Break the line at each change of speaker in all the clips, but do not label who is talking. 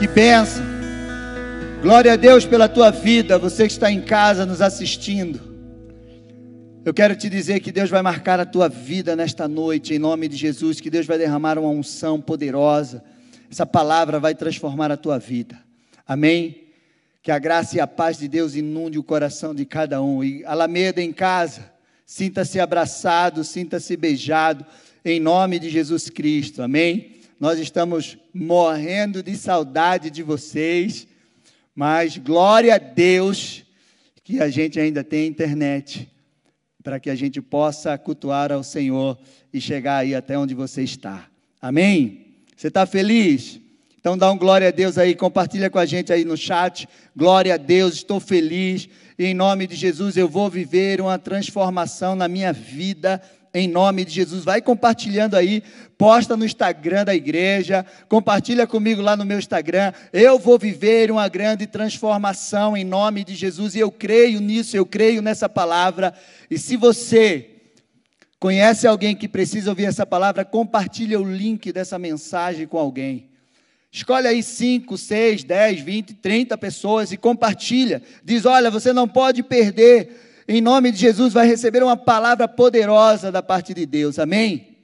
Que benção. Glória a Deus pela tua vida, você que está em casa nos assistindo. Eu quero te dizer que Deus vai marcar a tua vida nesta noite, em nome de Jesus, que Deus vai derramar uma unção poderosa. Essa palavra vai transformar a tua vida. Amém? Que a graça e a paz de Deus inunde o coração de cada um. E Alameda em casa, sinta-se abraçado, sinta-se beijado, em nome de Jesus Cristo. Amém? Nós estamos morrendo de saudade de vocês, mas glória a Deus que a gente ainda tem internet para que a gente possa cultuar ao Senhor e chegar aí até onde você está. Amém? Você está feliz? Então dá um glória a Deus aí, compartilha com a gente aí no chat. Glória a Deus, estou feliz. Em nome de Jesus eu vou viver uma transformação na minha vida em nome de Jesus. Vai compartilhando aí, posta no Instagram da igreja, compartilha comigo lá no meu Instagram. Eu vou viver uma grande transformação em nome de Jesus e eu creio nisso, eu creio nessa palavra. E se você conhece alguém que precisa ouvir essa palavra, compartilha o link dessa mensagem com alguém. Escolhe aí 5, 6, 10, 20, 30 pessoas e compartilha. Diz: olha, você não pode perder em nome de Jesus, vai receber uma palavra poderosa da parte de Deus. Amém?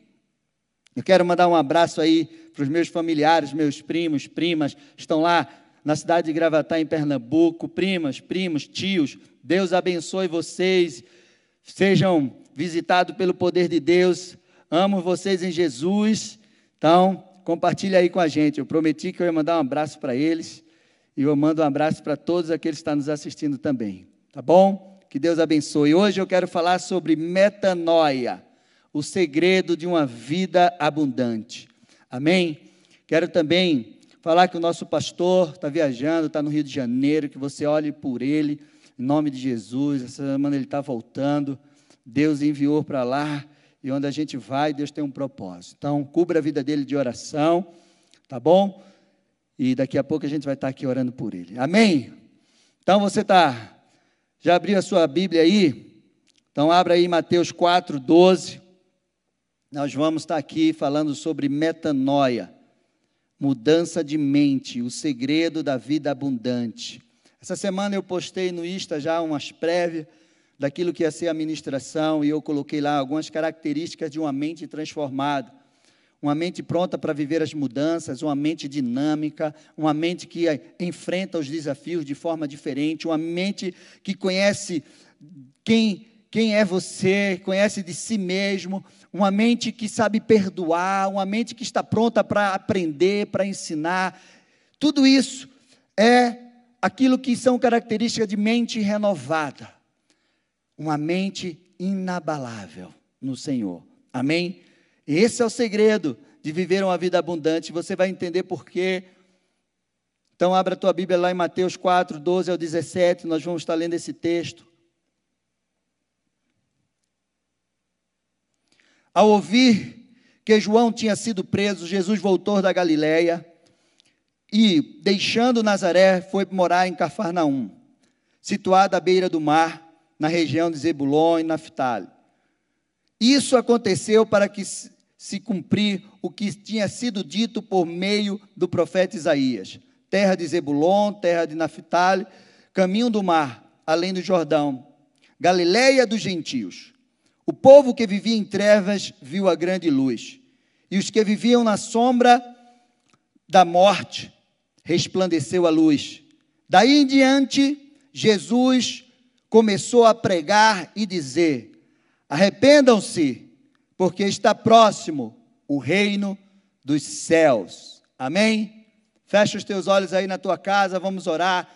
Eu quero mandar um abraço aí para os meus familiares, meus primos, primas, estão lá na cidade de Gravatá, em Pernambuco, primas, primos, tios. Deus abençoe vocês. Sejam visitados pelo poder de Deus. Amo vocês em Jesus. Então, compartilhe aí com a gente. Eu prometi que eu ia mandar um abraço para eles. E eu mando um abraço para todos aqueles que estão nos assistindo também. Tá bom? Que Deus abençoe. Hoje eu quero falar sobre metanoia, o segredo de uma vida abundante. Amém? Quero também falar que o nosso pastor está viajando, está no Rio de Janeiro, que você olhe por ele, em nome de Jesus. Essa semana ele está voltando. Deus enviou para lá e onde a gente vai, Deus tem um propósito. Então, cubra a vida dele de oração, tá bom? E daqui a pouco a gente vai estar aqui orando por ele. Amém? Então você está já abriu a sua Bíblia aí? Então abra aí Mateus 4, 12. Nós vamos estar aqui falando sobre metanoia, mudança de mente, o segredo da vida abundante. Essa semana eu postei no Insta já umas prévias daquilo que ia ser a ministração e eu coloquei lá algumas características de uma mente transformada uma mente pronta para viver as mudanças, uma mente dinâmica, uma mente que enfrenta os desafios de forma diferente, uma mente que conhece quem, quem é você, conhece de si mesmo, uma mente que sabe perdoar, uma mente que está pronta para aprender, para ensinar. Tudo isso é aquilo que são características de mente renovada, uma mente inabalável no Senhor. Amém? Esse é o segredo de viver uma vida abundante. Você vai entender por quê. Então, abra a tua Bíblia lá em Mateus 4, 12 ao 17. Nós vamos estar lendo esse texto. Ao ouvir que João tinha sido preso, Jesus voltou da Galiléia e, deixando Nazaré, foi morar em Cafarnaum, situada à beira do mar, na região de Zebulon e Naftali. Isso aconteceu para que se cumprir o que tinha sido dito por meio do profeta Isaías. Terra de Zebulon, terra de Naphtali, caminho do mar, além do Jordão, Galiléia dos gentios. O povo que vivia em trevas viu a grande luz, e os que viviam na sombra da morte resplandeceu a luz. Daí em diante, Jesus começou a pregar e dizer: Arrependam-se porque está próximo o reino dos céus. Amém? Fecha os teus olhos aí na tua casa, vamos orar,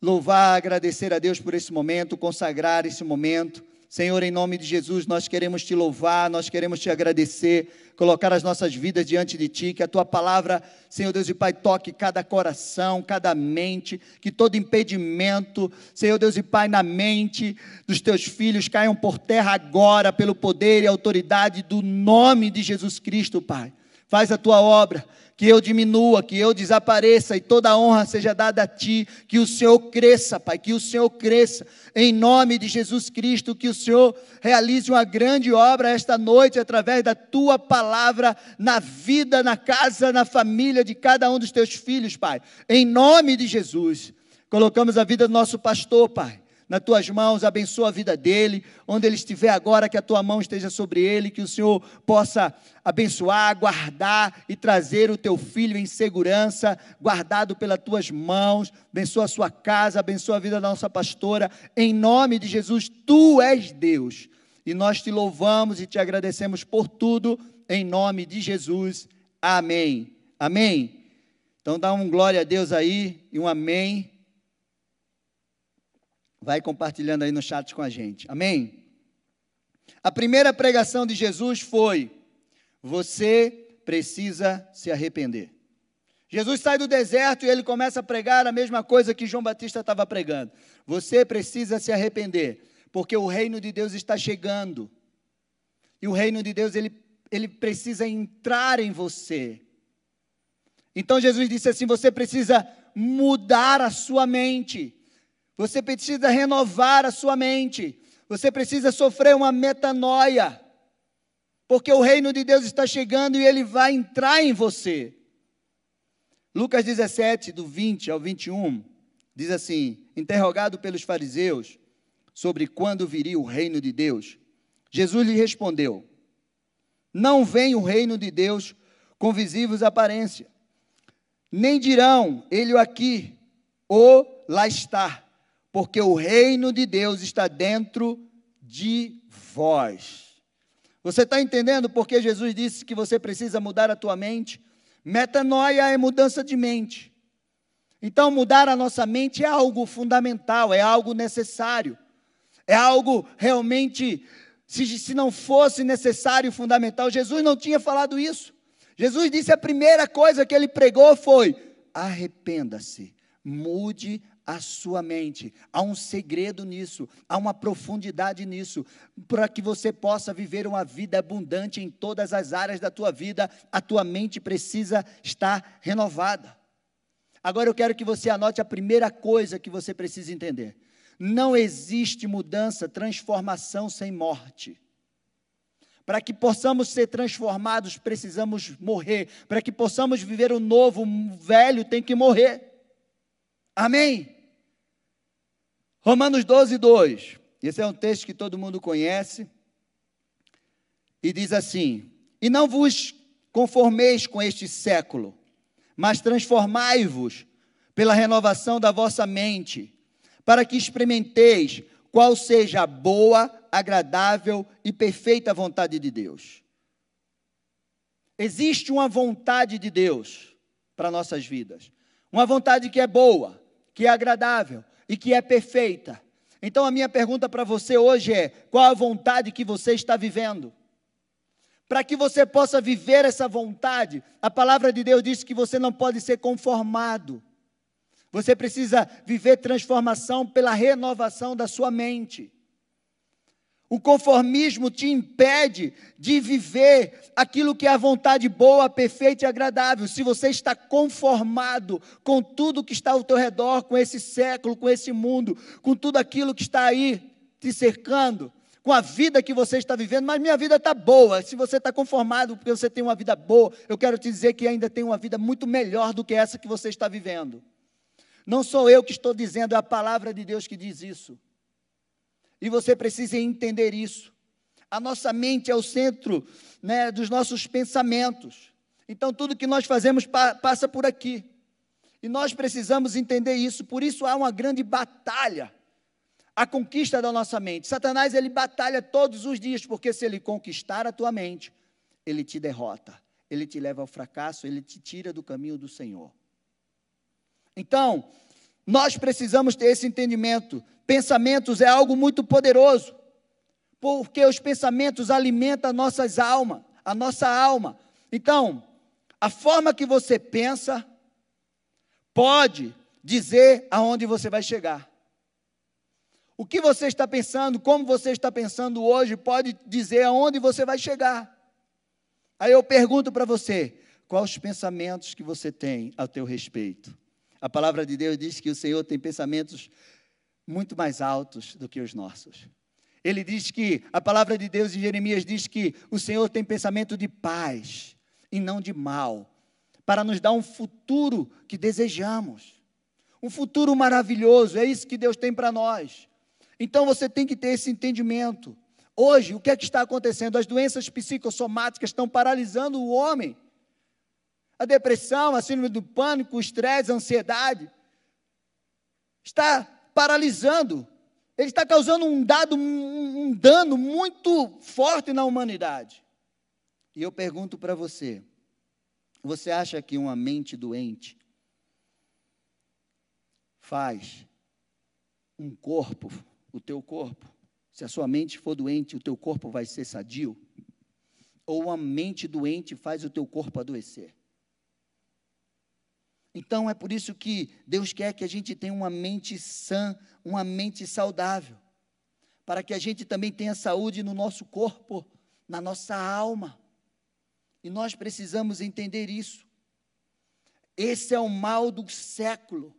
louvar, agradecer a Deus por esse momento, consagrar esse momento. Senhor, em nome de Jesus, nós queremos te louvar, nós queremos te agradecer, colocar as nossas vidas diante de ti, que a tua palavra, Senhor Deus e Pai, toque cada coração, cada mente, que todo impedimento, Senhor Deus e Pai, na mente dos teus filhos caiam por terra agora, pelo poder e autoridade do nome de Jesus Cristo, Pai. faz a tua obra, que eu diminua, que eu desapareça e toda a honra seja dada a ti, que o Senhor cresça, Pai, que o Senhor cresça, em nome de Jesus Cristo, que o Senhor realize uma grande obra esta noite através da tua palavra na vida, na casa, na família de cada um dos teus filhos, Pai, em nome de Jesus. Colocamos a vida do nosso pastor, Pai nas tuas mãos, abençoa a vida dele, onde ele estiver agora, que a tua mão esteja sobre ele, que o Senhor possa abençoar, guardar e trazer o teu filho em segurança, guardado pelas tuas mãos, abençoa a sua casa, abençoa a vida da nossa pastora, em nome de Jesus, tu és Deus, e nós te louvamos e te agradecemos por tudo, em nome de Jesus, amém, amém. Então dá um glória a Deus aí e um amém. Vai compartilhando aí no chat com a gente. Amém? A primeira pregação de Jesus foi: Você precisa se arrepender. Jesus sai do deserto e ele começa a pregar a mesma coisa que João Batista estava pregando. Você precisa se arrepender, porque o reino de Deus está chegando. E o reino de Deus, ele, ele precisa entrar em você. Então Jesus disse assim: você precisa mudar a sua mente. Você precisa renovar a sua mente. Você precisa sofrer uma metanoia. Porque o reino de Deus está chegando e ele vai entrar em você. Lucas 17, do 20 ao 21, diz assim: interrogado pelos fariseus sobre quando viria o reino de Deus, Jesus lhe respondeu: Não vem o reino de Deus com visíveis aparência, nem dirão ele aqui ou lá está, porque o reino de Deus está dentro de vós. Você está entendendo porque Jesus disse que você precisa mudar a tua mente? Metanoia é mudança de mente. Então, mudar a nossa mente é algo fundamental, é algo necessário, é algo realmente, se, se não fosse necessário e fundamental, Jesus não tinha falado isso. Jesus disse a primeira coisa que ele pregou foi: arrependa-se, mude a sua mente. Há um segredo nisso, há uma profundidade nisso, para que você possa viver uma vida abundante em todas as áreas da tua vida, a tua mente precisa estar renovada. Agora eu quero que você anote a primeira coisa que você precisa entender. Não existe mudança, transformação sem morte. Para que possamos ser transformados, precisamos morrer. Para que possamos viver o novo, o velho tem que morrer. Amém? Romanos 12, 2. Esse é um texto que todo mundo conhece. E diz assim: E não vos conformeis com este século, mas transformai-vos pela renovação da vossa mente, para que experimenteis qual seja a boa, agradável e perfeita vontade de Deus. Existe uma vontade de Deus para nossas vidas, uma vontade que é boa, que é agradável e que é perfeita. Então a minha pergunta para você hoje é: qual a vontade que você está vivendo? Para que você possa viver essa vontade, a palavra de Deus diz que você não pode ser conformado. Você precisa viver transformação pela renovação da sua mente. O conformismo te impede de viver aquilo que é a vontade boa, perfeita e agradável. Se você está conformado com tudo que está ao teu redor, com esse século, com esse mundo, com tudo aquilo que está aí te cercando, com a vida que você está vivendo, mas minha vida está boa. Se você está conformado porque você tem uma vida boa, eu quero te dizer que ainda tem uma vida muito melhor do que essa que você está vivendo. Não sou eu que estou dizendo, é a palavra de Deus que diz isso. E você precisa entender isso. A nossa mente é o centro né, dos nossos pensamentos. Então, tudo que nós fazemos pa passa por aqui. E nós precisamos entender isso. Por isso, há uma grande batalha. A conquista da nossa mente. Satanás, ele batalha todos os dias, porque se ele conquistar a tua mente, ele te derrota. Ele te leva ao fracasso, ele te tira do caminho do Senhor. Então, nós precisamos ter esse entendimento. Pensamentos é algo muito poderoso, porque os pensamentos alimentam nossas almas, a nossa alma. Então, a forma que você pensa pode dizer aonde você vai chegar. O que você está pensando, como você está pensando hoje, pode dizer aonde você vai chegar. Aí eu pergunto para você: Quais os pensamentos que você tem ao teu respeito? A palavra de Deus diz que o Senhor tem pensamentos muito mais altos do que os nossos. Ele diz que, a palavra de Deus em Jeremias diz que o Senhor tem pensamento de paz e não de mal, para nos dar um futuro que desejamos. Um futuro maravilhoso, é isso que Deus tem para nós. Então você tem que ter esse entendimento. Hoje, o que é que está acontecendo? As doenças psicossomáticas estão paralisando o homem. A depressão, a síndrome do pânico, o estresse, a ansiedade está paralisando. Ele está causando um dado, um, um dano muito forte na humanidade. E eu pergunto para você: você acha que uma mente doente faz um corpo, o teu corpo, se a sua mente for doente, o teu corpo vai ser sadio? Ou uma mente doente faz o teu corpo adoecer? Então é por isso que Deus quer que a gente tenha uma mente sã, uma mente saudável, para que a gente também tenha saúde no nosso corpo, na nossa alma. E nós precisamos entender isso. Esse é o mal do século.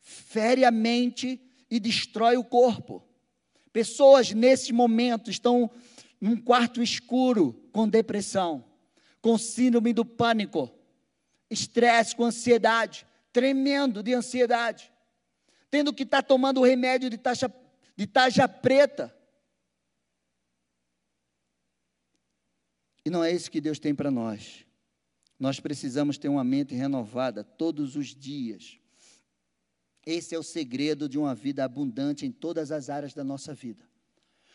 Fere a mente e destrói o corpo. Pessoas nesse momento estão num quarto escuro com depressão, com síndrome do pânico, estresse, com ansiedade, tremendo de ansiedade, tendo que estar tá tomando remédio de taxa, de taxa preta. E não é isso que Deus tem para nós. Nós precisamos ter uma mente renovada todos os dias. Esse é o segredo de uma vida abundante em todas as áreas da nossa vida.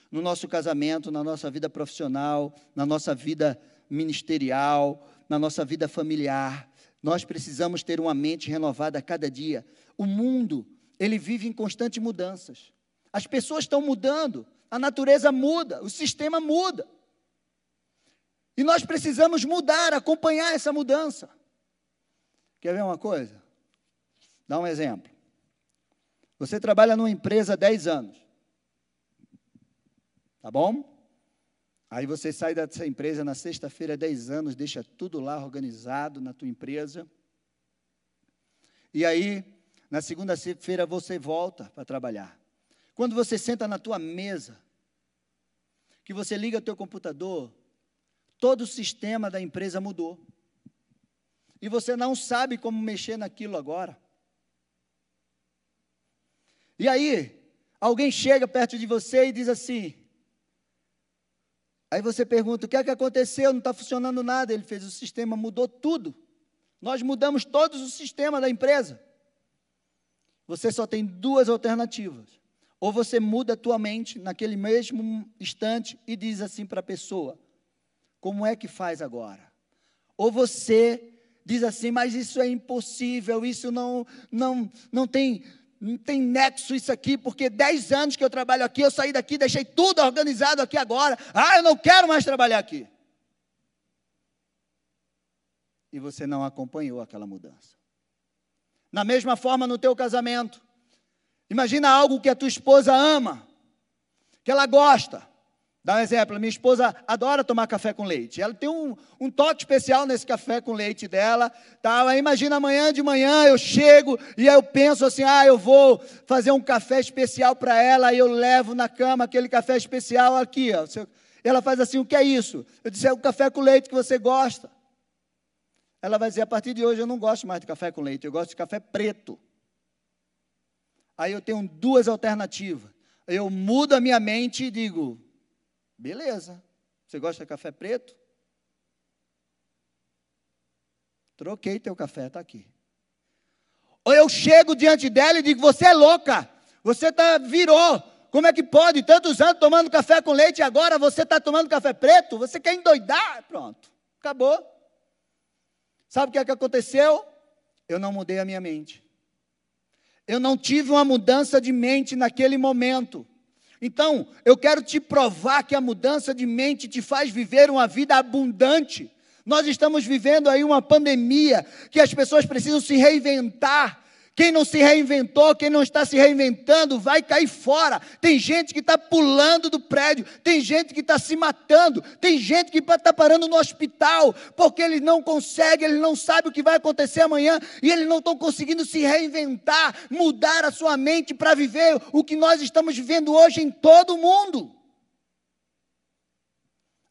No nosso casamento, na nossa vida profissional, na nossa vida ministerial, na nossa vida familiar, nós precisamos ter uma mente renovada a cada dia. O mundo, ele vive em constantes mudanças. As pessoas estão mudando, a natureza muda, o sistema muda. E nós precisamos mudar, acompanhar essa mudança. Quer ver uma coisa? Dá um exemplo. Você trabalha numa empresa há 10 anos. Tá bom? Aí você sai dessa empresa na sexta-feira, 10 anos, deixa tudo lá organizado na tua empresa. E aí, na segunda-feira, você volta para trabalhar. Quando você senta na tua mesa, que você liga o teu computador, todo o sistema da empresa mudou. E você não sabe como mexer naquilo agora. E aí, alguém chega perto de você e diz assim: Aí você pergunta: o que é que aconteceu? Não está funcionando nada. Ele fez o sistema, mudou tudo. Nós mudamos todos o sistema da empresa. Você só tem duas alternativas. Ou você muda a tua mente naquele mesmo instante e diz assim para a pessoa: como é que faz agora? Ou você diz assim, mas isso é impossível, isso não, não, não tem não tem nexo isso aqui, porque 10 anos que eu trabalho aqui, eu saí daqui, deixei tudo organizado aqui agora. Ah, eu não quero mais trabalhar aqui. E você não acompanhou aquela mudança. Na mesma forma no teu casamento. Imagina algo que a tua esposa ama, que ela gosta. Dá um exemplo, minha esposa adora tomar café com leite. Ela tem um, um toque especial nesse café com leite dela. Tá? Imagina amanhã de manhã eu chego e aí eu penso assim: ah, eu vou fazer um café especial para ela, e eu levo na cama aquele café especial aqui. Ó. Ela faz assim: o que é isso? Eu disse: é o café com leite que você gosta. Ela vai dizer: a partir de hoje eu não gosto mais de café com leite, eu gosto de café preto. Aí eu tenho duas alternativas. Eu mudo a minha mente e digo: Beleza. Você gosta de café preto? Troquei teu café, está aqui. Ou eu chego diante dela e digo: Você é louca, você tá, virou. Como é que pode? Tantos anos tomando café com leite e agora você está tomando café preto? Você quer endoidar? Pronto, acabou. Sabe o que, é que aconteceu? Eu não mudei a minha mente. Eu não tive uma mudança de mente naquele momento. Então, eu quero te provar que a mudança de mente te faz viver uma vida abundante. Nós estamos vivendo aí uma pandemia que as pessoas precisam se reinventar, Quem não se reinventou, quem não está se reinventando, vai cair fora. Tem gente que está pulando do prédio, tem gente que está se matando, tem gente que está parando no hospital, porque ele não consegue, ele não sabe o que vai acontecer amanhã, e eles não estão conseguindo se reinventar, mudar a sua mente para viver o que nós estamos vivendo hoje em todo o mundo.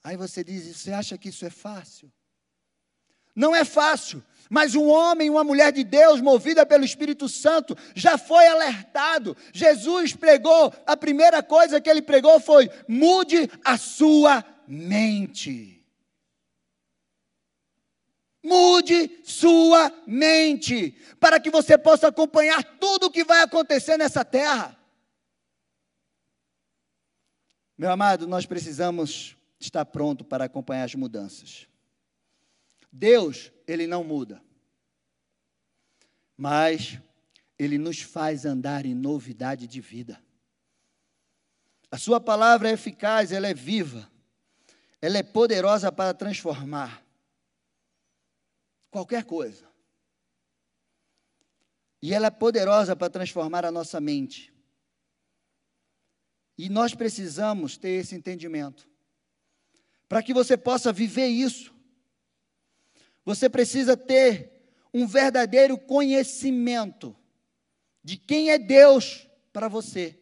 Aí você diz: você acha que isso é fácil? Não é fácil, mas um homem, uma mulher de Deus, movida pelo Espírito Santo, já foi alertado. Jesus pregou, a primeira coisa que ele pregou foi: mude a sua mente. Mude sua mente, para que você possa acompanhar tudo o que vai acontecer nessa terra. Meu amado, nós precisamos estar pronto para acompanhar as mudanças. Deus, ele não muda. Mas ele nos faz andar em novidade de vida. A sua palavra é eficaz, ela é viva. Ela é poderosa para transformar qualquer coisa. E ela é poderosa para transformar a nossa mente. E nós precisamos ter esse entendimento. Para que você possa viver isso, você precisa ter um verdadeiro conhecimento de quem é Deus para você.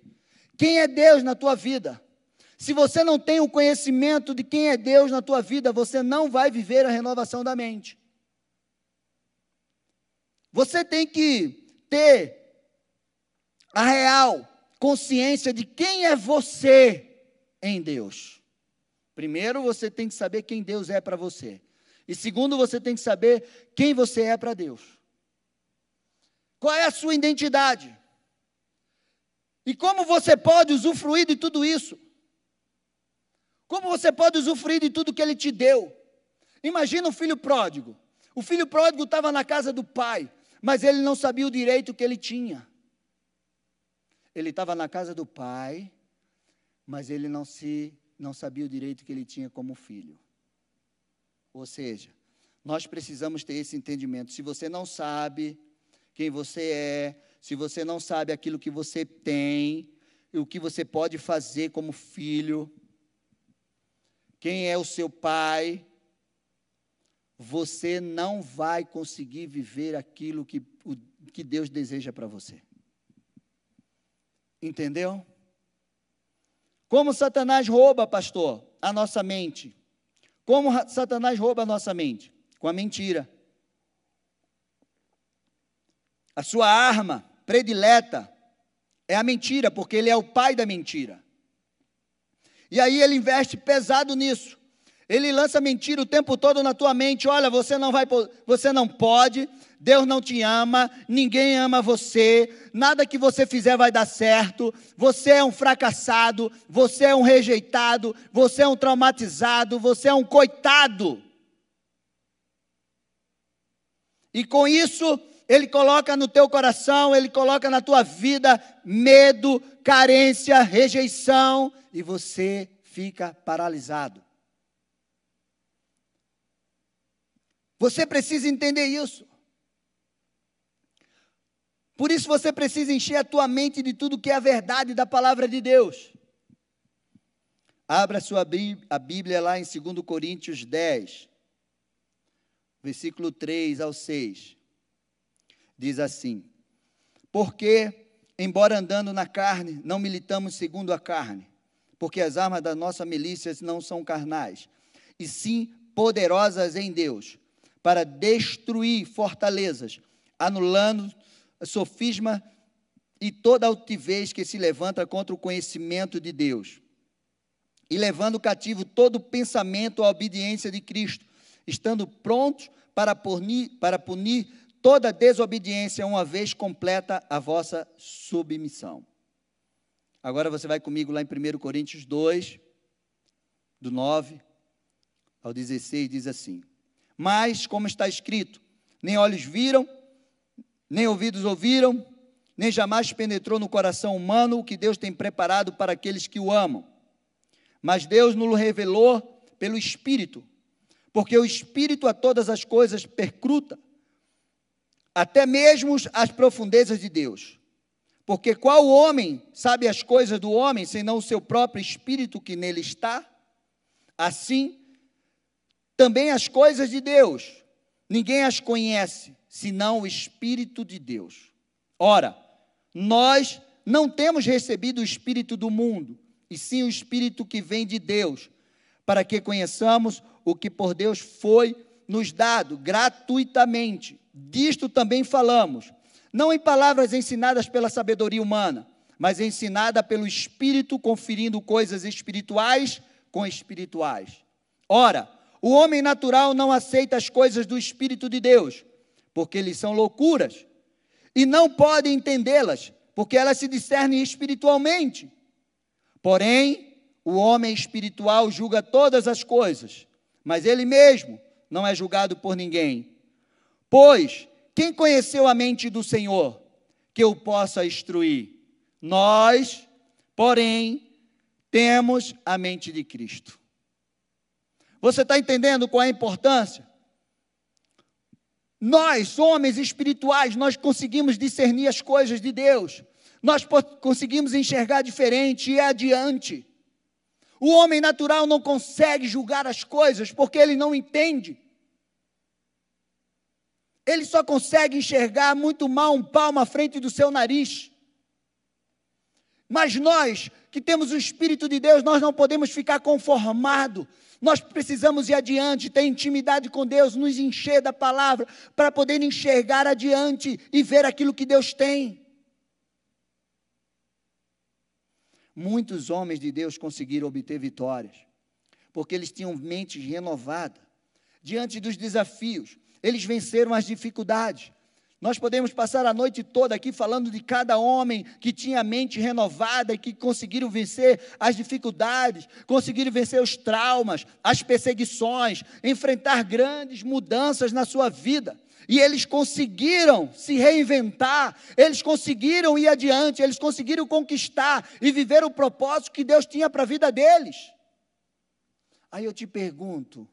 Quem é Deus na tua vida? Se você não tem o conhecimento de quem é Deus na tua vida, você não vai viver a renovação da mente. Você tem que ter a real consciência de quem é você em Deus. Primeiro, você tem que saber quem Deus é para você. E segundo, você tem que saber quem você é para Deus. Qual é a sua identidade? E como você pode usufruir de tudo isso? Como você pode usufruir de tudo que ele te deu? Imagina um filho pródigo. O filho pródigo estava na casa do pai, mas ele não sabia o direito que ele tinha. Ele estava na casa do pai, mas ele não se não sabia o direito que ele tinha como filho. Ou seja, nós precisamos ter esse entendimento. Se você não sabe quem você é, se você não sabe aquilo que você tem, o que você pode fazer como filho, quem é o seu pai, você não vai conseguir viver aquilo que, o, que Deus deseja para você. Entendeu? Como Satanás rouba, pastor, a nossa mente. Como Satanás rouba a nossa mente? Com a mentira. A sua arma predileta é a mentira, porque ele é o pai da mentira. E aí ele investe pesado nisso. Ele lança mentira o tempo todo na tua mente. Olha, você não vai, você não pode, Deus não te ama, ninguém ama você, nada que você fizer vai dar certo, você é um fracassado, você é um rejeitado, você é um traumatizado, você é um coitado. E com isso, ele coloca no teu coração, ele coloca na tua vida medo, carência, rejeição, e você fica paralisado. Você precisa entender isso. Por isso você precisa encher a tua mente de tudo que é a verdade da palavra de Deus. Abra sua a Bíblia lá em 2 Coríntios 10, versículo 3 ao 6. Diz assim: Porque, embora andando na carne, não militamos segundo a carne, porque as armas das nossas milícias não são carnais, e sim poderosas em Deus, para destruir fortalezas, anulando sofisma e toda altivez que se levanta contra o conhecimento de Deus. E levando cativo todo pensamento à obediência de Cristo, estando prontos para punir, para punir toda desobediência, uma vez completa a vossa submissão. Agora você vai comigo lá em 1 Coríntios 2, do 9 ao 16, diz assim: Mas, como está escrito, nem olhos viram, nem ouvidos ouviram, nem jamais penetrou no coração humano o que Deus tem preparado para aqueles que o amam. Mas Deus nos revelou pelo Espírito, porque o Espírito a todas as coisas percruta até mesmo as profundezas de Deus. Porque qual homem sabe as coisas do homem, senão o seu próprio espírito que nele está? Assim, também as coisas de Deus, ninguém as conhece, senão o Espírito de Deus. Ora, nós não temos recebido o Espírito do mundo, e sim o Espírito que vem de Deus, para que conheçamos o que por Deus foi nos dado gratuitamente. Disto também falamos, não em palavras ensinadas pela sabedoria humana, mas ensinada pelo Espírito, conferindo coisas espirituais com espirituais. Ora, o homem natural não aceita as coisas do Espírito de Deus, porque eles são loucuras, e não pode entendê-las, porque elas se discernem espiritualmente. Porém, o homem espiritual julga todas as coisas, mas ele mesmo não é julgado por ninguém. Pois, quem conheceu a mente do Senhor que o possa instruir? Nós, porém, temos a mente de Cristo. Você está entendendo qual é a importância? Nós, homens espirituais, nós conseguimos discernir as coisas de Deus. Nós conseguimos enxergar diferente e adiante. O homem natural não consegue julgar as coisas porque ele não entende. Ele só consegue enxergar muito mal um palmo à frente do seu nariz. Mas nós, que temos o Espírito de Deus, nós não podemos ficar conformados nós precisamos ir adiante, ter intimidade com Deus, nos encher da palavra, para poder enxergar adiante e ver aquilo que Deus tem. Muitos homens de Deus conseguiram obter vitórias, porque eles tinham mente renovada. Diante dos desafios, eles venceram as dificuldades, nós podemos passar a noite toda aqui falando de cada homem que tinha a mente renovada e que conseguiram vencer as dificuldades, conseguiram vencer os traumas, as perseguições, enfrentar grandes mudanças na sua vida. E eles conseguiram se reinventar, eles conseguiram ir adiante, eles conseguiram conquistar e viver o propósito que Deus tinha para a vida deles. Aí eu te pergunto,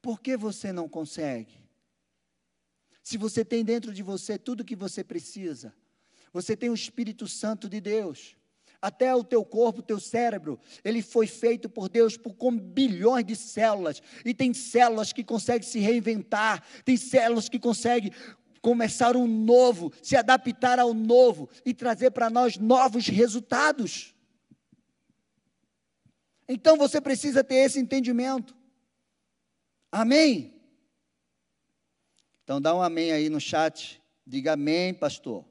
por que você não consegue? Se você tem dentro de você tudo o que você precisa, você tem o Espírito Santo de Deus. Até o teu corpo, o teu cérebro, ele foi feito por Deus por, com bilhões de células. E tem células que conseguem se reinventar, tem células que conseguem começar um novo, se adaptar ao novo e trazer para nós novos resultados. Então você precisa ter esse entendimento. Amém? Então dá um amém aí no chat. Diga amém, pastor.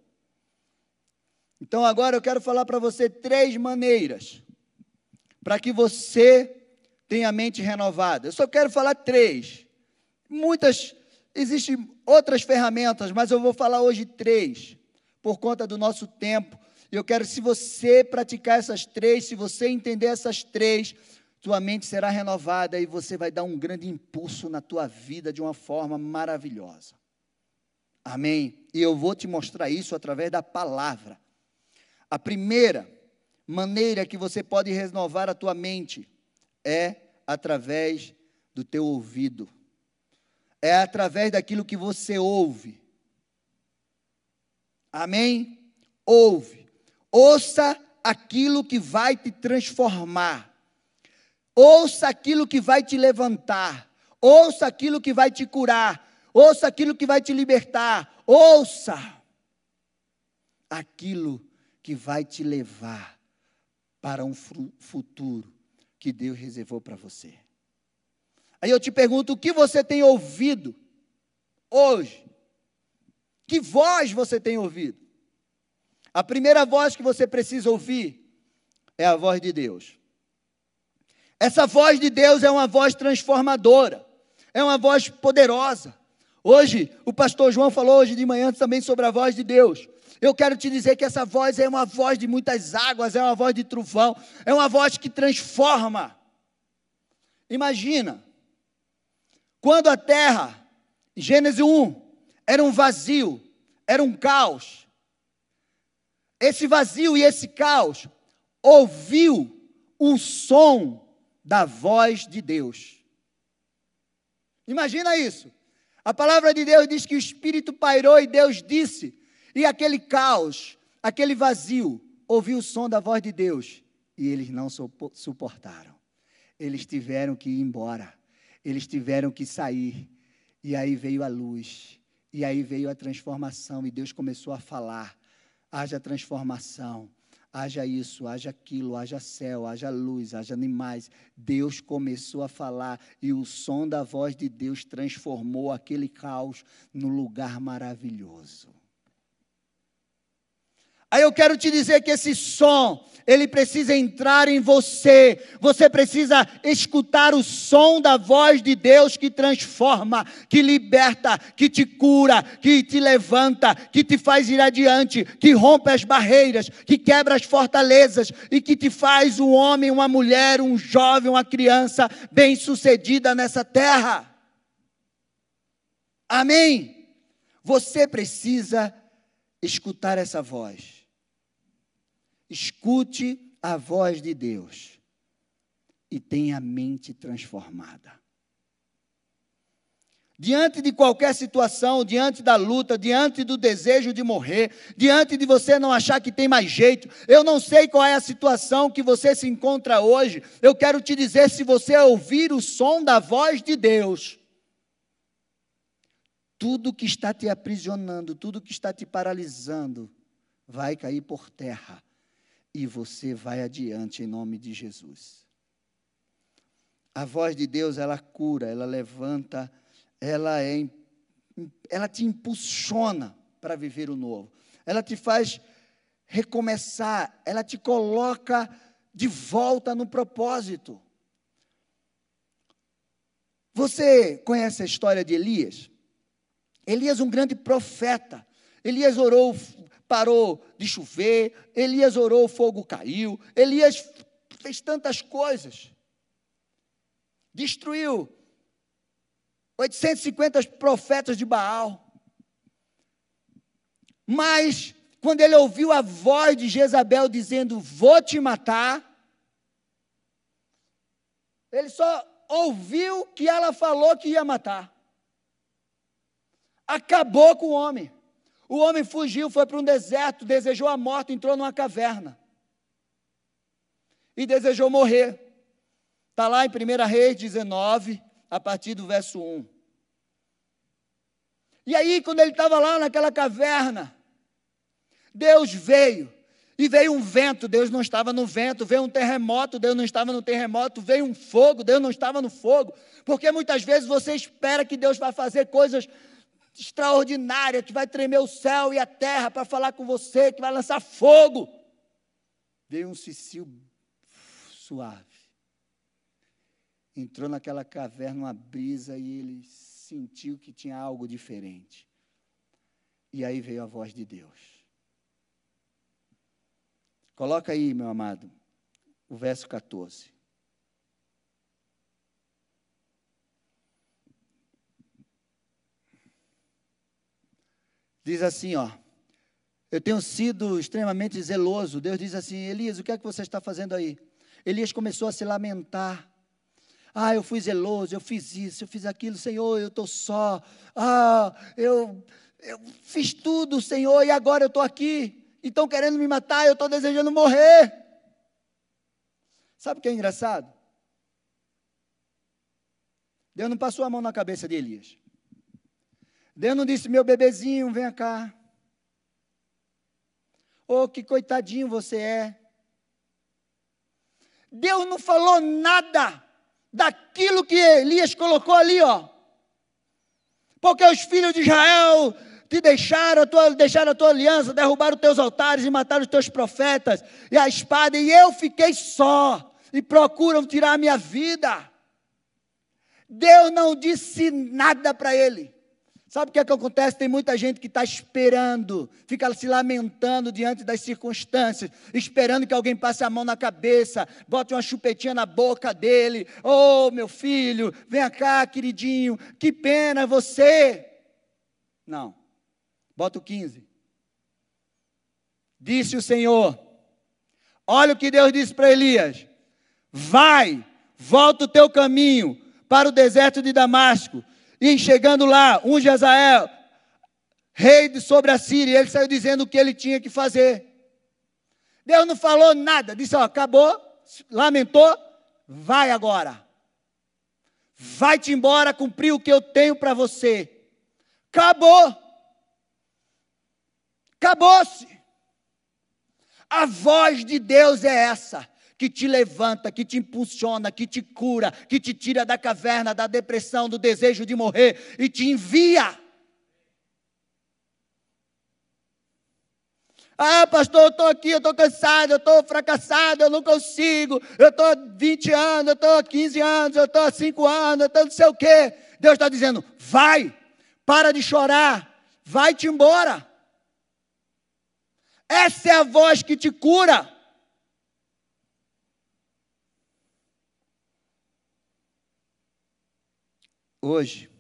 Então agora eu quero falar para você três maneiras para que você tenha a mente renovada. Eu só quero falar três. Muitas, existem outras ferramentas, mas eu vou falar hoje três, por conta do nosso tempo. Eu quero, se você praticar essas três, se você entender essas três, tua mente será renovada e você vai dar um grande impulso na tua vida de uma forma maravilhosa. Amém? E eu vou te mostrar isso através da palavra. A primeira maneira que você pode renovar a tua mente é através do teu ouvido. É através daquilo que você ouve. Amém? Ouve. Ouça aquilo que vai te transformar. Ouça aquilo que vai te levantar. Ouça aquilo que vai te curar. Ouça aquilo que vai te libertar. Ouça aquilo que vai te levar para um futuro que Deus reservou para você. Aí eu te pergunto: o que você tem ouvido hoje? Que voz você tem ouvido? A primeira voz que você precisa ouvir é a voz de Deus. Essa voz de Deus é uma voz transformadora, é uma voz poderosa. Hoje, o pastor João falou hoje de manhã também sobre a voz de Deus. Eu quero te dizer que essa voz é uma voz de muitas águas, é uma voz de trovão, é uma voz que transforma. Imagina, quando a terra, Gênesis 1, era um vazio, era um caos. Esse vazio e esse caos ouviu o som da voz de Deus. Imagina isso. A palavra de Deus diz que o Espírito pairou e Deus disse, e aquele caos, aquele vazio, ouviu o som da voz de Deus e eles não suportaram. Eles tiveram que ir embora, eles tiveram que sair, e aí veio a luz, e aí veio a transformação, e Deus começou a falar: haja transformação haja isso, haja aquilo, haja céu, haja luz, haja animais. Deus começou a falar e o som da voz de Deus transformou aquele caos num lugar maravilhoso. Aí eu quero te dizer que esse som, ele precisa entrar em você. Você precisa escutar o som da voz de Deus que transforma, que liberta, que te cura, que te levanta, que te faz ir adiante, que rompe as barreiras, que quebra as fortalezas e que te faz um homem, uma mulher, um jovem, uma criança bem-sucedida nessa terra. Amém? Você precisa escutar essa voz. Escute a voz de Deus e tenha a mente transformada. Diante de qualquer situação, diante da luta, diante do desejo de morrer, diante de você não achar que tem mais jeito, eu não sei qual é a situação que você se encontra hoje. Eu quero te dizer: se você ouvir o som da voz de Deus, tudo que está te aprisionando, tudo que está te paralisando, vai cair por terra e você vai adiante em nome de Jesus. A voz de Deus, ela cura, ela levanta, ela é ela te impulsiona para viver o novo. Ela te faz recomeçar, ela te coloca de volta no propósito. Você conhece a história de Elias? Elias, um grande profeta. Elias orou parou de chover, Elias orou, o fogo caiu, Elias fez tantas coisas. Destruiu 850 profetas de Baal. Mas, quando ele ouviu a voz de Jezabel dizendo: Vou te matar, ele só ouviu que ela falou que ia matar. Acabou com o homem. O homem fugiu, foi para um deserto, desejou a morte, entrou numa caverna. E desejou morrer. Está lá em 1 Reis 19, a partir do verso 1. E aí, quando ele estava lá naquela caverna, Deus veio. E veio um vento, Deus não estava no vento, veio um terremoto, Deus não estava no terremoto, veio um fogo, Deus não estava no fogo. Porque muitas vezes você espera que Deus vai fazer coisas extraordinária que vai tremer o céu e a terra para falar com você, que vai lançar fogo. Veio um cicio suave. Entrou naquela caverna uma brisa e ele sentiu que tinha algo diferente. E aí veio a voz de Deus. Coloca aí, meu amado, o verso 14. Diz assim, ó. Eu tenho sido extremamente zeloso. Deus diz assim: Elias, o que é que você está fazendo aí? Elias começou a se lamentar. Ah, eu fui zeloso, eu fiz isso, eu fiz aquilo, Senhor, eu estou só. Ah, eu, eu fiz tudo, Senhor, e agora eu estou aqui. Estão querendo me matar, eu estou desejando morrer. Sabe o que é engraçado? Deus não passou a mão na cabeça de Elias. Deus não disse, meu bebezinho, vem cá. Oh, que coitadinho você é. Deus não falou nada daquilo que Elias colocou ali, ó. Porque os filhos de Israel te deixaram a tua, deixaram a tua aliança, derrubaram os teus altares e mataram os teus profetas e a espada, e eu fiquei só, e procuram tirar a minha vida. Deus não disse nada para ele. Sabe o que é que acontece? Tem muita gente que está esperando, fica se lamentando diante das circunstâncias, esperando que alguém passe a mão na cabeça, bote uma chupetinha na boca dele. Oh, meu filho, vem cá, queridinho, que pena você. Não, bota o 15. Disse o Senhor: Olha o que Deus disse para Elias: Vai, volta o teu caminho para o deserto de Damasco E chegando lá, unge Azael, rei de sobre a Síria, ele saiu dizendo o que ele tinha que fazer. Deus não falou nada, disse: ó, acabou, lamentou, vai agora. Vai-te embora cumprir o que eu tenho para você. Acabou. Acabou-se. A voz de Deus é essa que te levanta, que te impulsiona, que te cura, que te tira da caverna, da depressão, do desejo de morrer e te envia. Ah, pastor, eu estou aqui, eu estou cansado, eu estou fracassado, eu não consigo, eu estou 20 anos, eu estou 15 anos, eu estou 5 anos, eu estou não sei o quê. Deus está dizendo: vai, para de chorar, vai-te embora. Essa é a voz que te cura. Hoje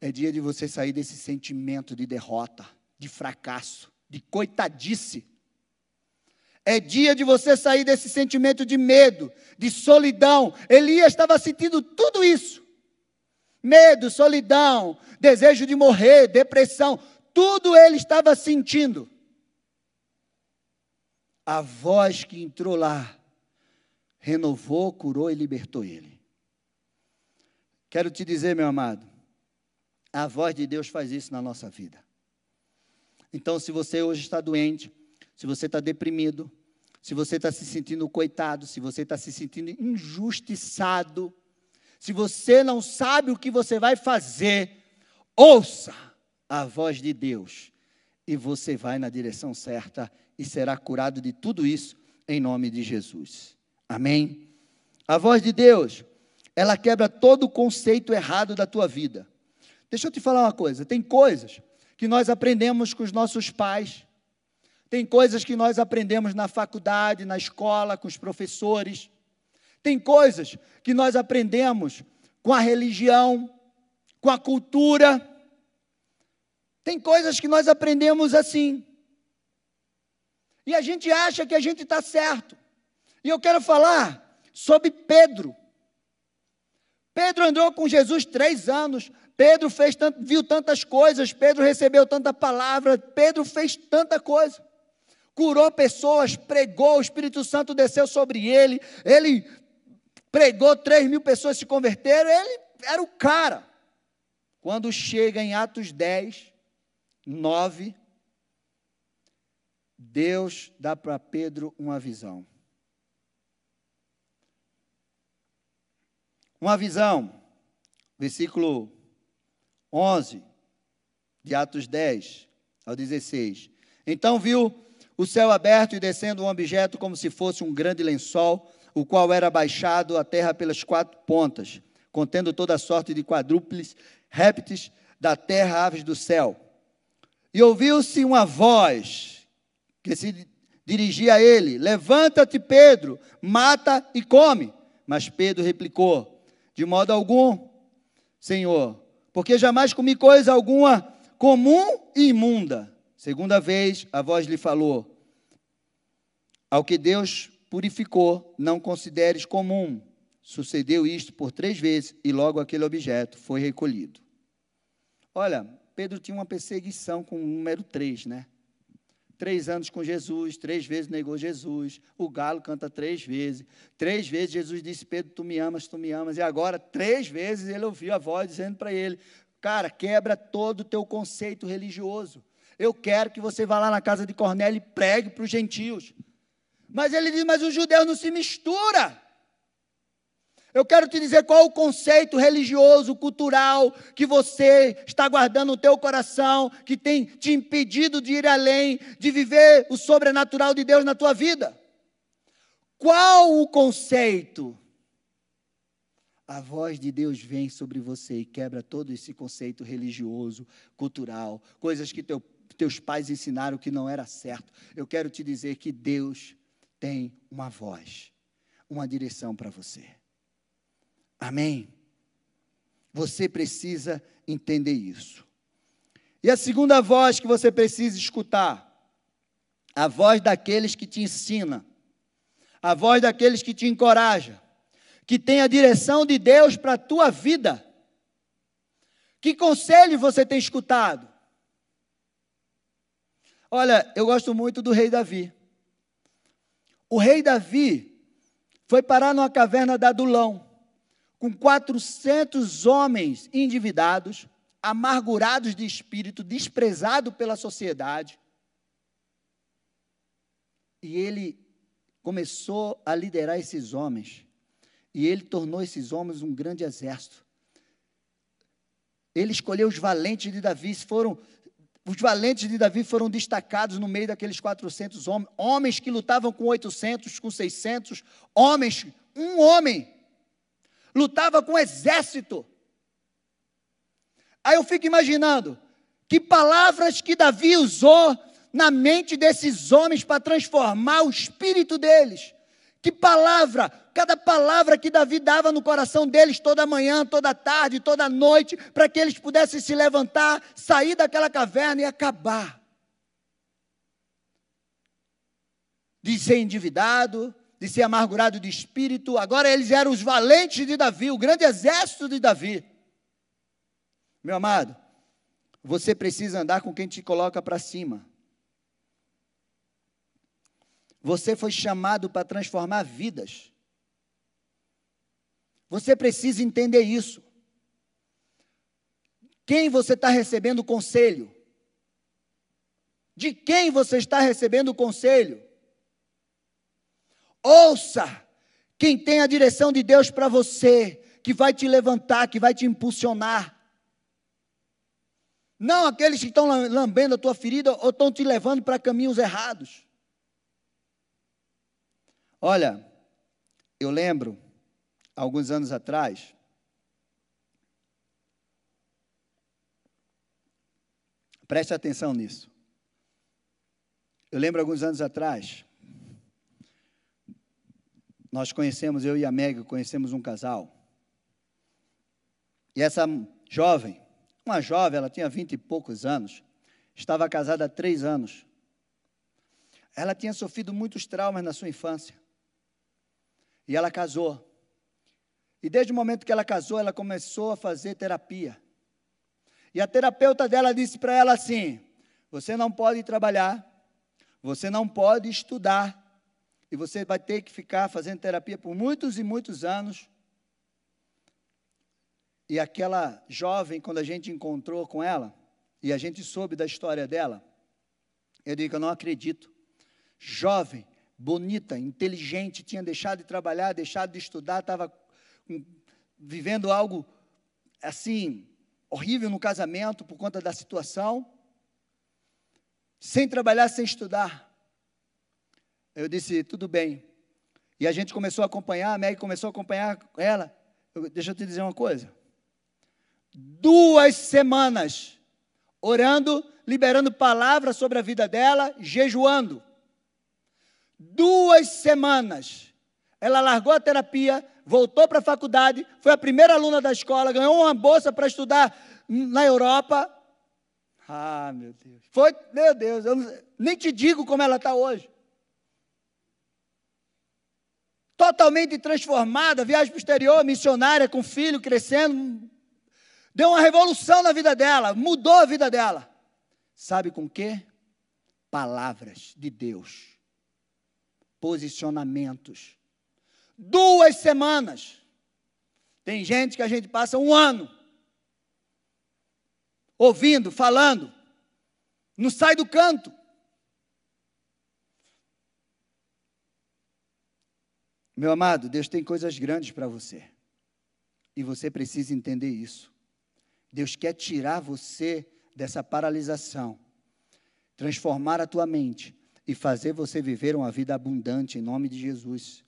é dia de você sair desse sentimento de derrota, de fracasso, de coitadice. É dia de você sair desse sentimento de medo, de solidão. Elias estava sentindo tudo isso: medo, solidão, desejo de morrer, depressão. Tudo ele estava sentindo. A voz que entrou lá renovou, curou e libertou ele. Quero te dizer, meu amado, a voz de Deus faz isso na nossa vida. Então, se você hoje está doente, se você está deprimido, se você está se sentindo coitado, se você está se sentindo injustiçado, se você não sabe o que você vai fazer, ouça a voz de Deus e você vai na direção certa e será curado de tudo isso em nome de Jesus. Amém? A voz de Deus ela quebra todo o conceito errado da tua vida. Deixa eu te falar uma coisa: tem coisas que nós aprendemos com os nossos pais, tem coisas que nós aprendemos na faculdade, na escola, com os professores, tem coisas que nós aprendemos com a religião, com a cultura, tem coisas que nós aprendemos assim. E a gente acha que a gente está certo. E eu quero falar sobre Pedro. Pedro andou com Jesus três anos. Pedro fez tanto, viu tantas coisas. Pedro recebeu tanta palavra. Pedro fez tanta coisa. Curou pessoas, pregou, o Espírito Santo desceu sobre ele. Ele pregou, três mil pessoas se converteram. Ele era o cara. Quando chega em Atos 10, 9, Deus dá para Pedro uma visão. Uma visão, versículo 11 de Atos 10 ao 16. Então viu o céu aberto e descendo um objeto como se fosse um grande lençol, o qual era baixado à terra pelas quatro pontas, contendo toda sorte de quadrúpedes, répteis da terra, aves do céu. E ouviu-se uma voz que se dirigia a ele: Levanta-te, Pedro, mata e come. Mas Pedro replicou: de modo algum, Senhor, porque jamais comi coisa alguma comum e imunda. Segunda vez, a voz lhe falou: Ao que Deus purificou, não consideres comum. Sucedeu isto por três vezes e logo aquele objeto foi recolhido. Olha, Pedro tinha uma perseguição com o número três, né? Três anos com Jesus, três vezes negou Jesus. O galo canta três vezes. Três vezes Jesus disse: Pedro, tu me amas, tu me amas. E agora, três vezes ele ouviu a voz dizendo para ele: Cara, quebra todo o teu conceito religioso. Eu quero que você vá lá na casa de Cornélio e pregue para os gentios. Mas ele diz: Mas o judeu não se mistura. Eu quero te dizer qual o conceito religioso, cultural que você está guardando no teu coração, que tem te impedido de ir além, de viver o sobrenatural de Deus na tua vida. Qual o conceito? A voz de Deus vem sobre você e quebra todo esse conceito religioso, cultural, coisas que teu, teus pais ensinaram que não era certo. Eu quero te dizer que Deus tem uma voz, uma direção para você. Amém? Você precisa entender isso. E a segunda voz que você precisa escutar, a voz daqueles que te ensina, a voz daqueles que te encoraja, que tem a direção de Deus para a tua vida. Que conselho você tem escutado? Olha, eu gosto muito do rei Davi. O rei Davi foi parar numa caverna da Adulão, com 400 homens endividados, amargurados de espírito, desprezados pela sociedade. E ele começou a liderar esses homens. E ele tornou esses homens um grande exército. Ele escolheu os valentes de Davi, foram os valentes de Davi foram destacados no meio daqueles 400 homens, homens que lutavam com 800, com 600, homens, um homem lutava com um exército. Aí eu fico imaginando que palavras que Davi usou na mente desses homens para transformar o espírito deles. Que palavra, cada palavra que Davi dava no coração deles toda manhã, toda tarde, toda noite, para que eles pudessem se levantar, sair daquela caverna e acabar. De ser endividado, de ser amargurado de espírito, agora eles eram os valentes de Davi, o grande exército de Davi. Meu amado, você precisa andar com quem te coloca para cima. Você foi chamado para transformar vidas. Você precisa entender isso. Quem você está recebendo conselho? De quem você está recebendo conselho? Ouça quem tem a direção de Deus para você, que vai te levantar, que vai te impulsionar. Não aqueles que estão lambendo a tua ferida ou estão te levando para caminhos errados. Olha, eu lembro, alguns anos atrás, preste atenção nisso. Eu lembro alguns anos atrás, nós conhecemos, eu e a Meg, conhecemos um casal. E essa jovem, uma jovem, ela tinha vinte e poucos anos, estava casada há três anos. Ela tinha sofrido muitos traumas na sua infância. E ela casou. E desde o momento que ela casou, ela começou a fazer terapia. E a terapeuta dela disse para ela assim: Você não pode trabalhar, você não pode estudar, e você vai ter que ficar fazendo terapia por muitos e muitos anos. E aquela jovem, quando a gente encontrou com ela, e a gente soube da história dela, eu digo: Eu não acredito. Jovem, bonita, inteligente, tinha deixado de trabalhar, deixado de estudar, estava vivendo algo assim horrível no casamento por conta da situação, sem trabalhar, sem estudar. Eu disse, tudo bem. E a gente começou a acompanhar, a Meg começou a acompanhar ela. Eu, deixa eu te dizer uma coisa. Duas semanas orando, liberando palavras sobre a vida dela, jejuando duas semanas. Ela largou a terapia, voltou para a faculdade, foi a primeira aluna da escola, ganhou uma bolsa para estudar na Europa. Ah, meu Deus. Foi, meu Deus, eu não, nem te digo como ela está hoje. Totalmente transformada, viagem para o exterior, missionária, com filho, crescendo. Deu uma revolução na vida dela, mudou a vida dela. Sabe com quê? Palavras de Deus posicionamentos. Duas semanas. Tem gente que a gente passa um ano ouvindo, falando, não sai do canto. Meu amado, Deus tem coisas grandes para você. E você precisa entender isso. Deus quer tirar você dessa paralisação, transformar a tua mente e fazer você viver uma vida abundante em nome de Jesus.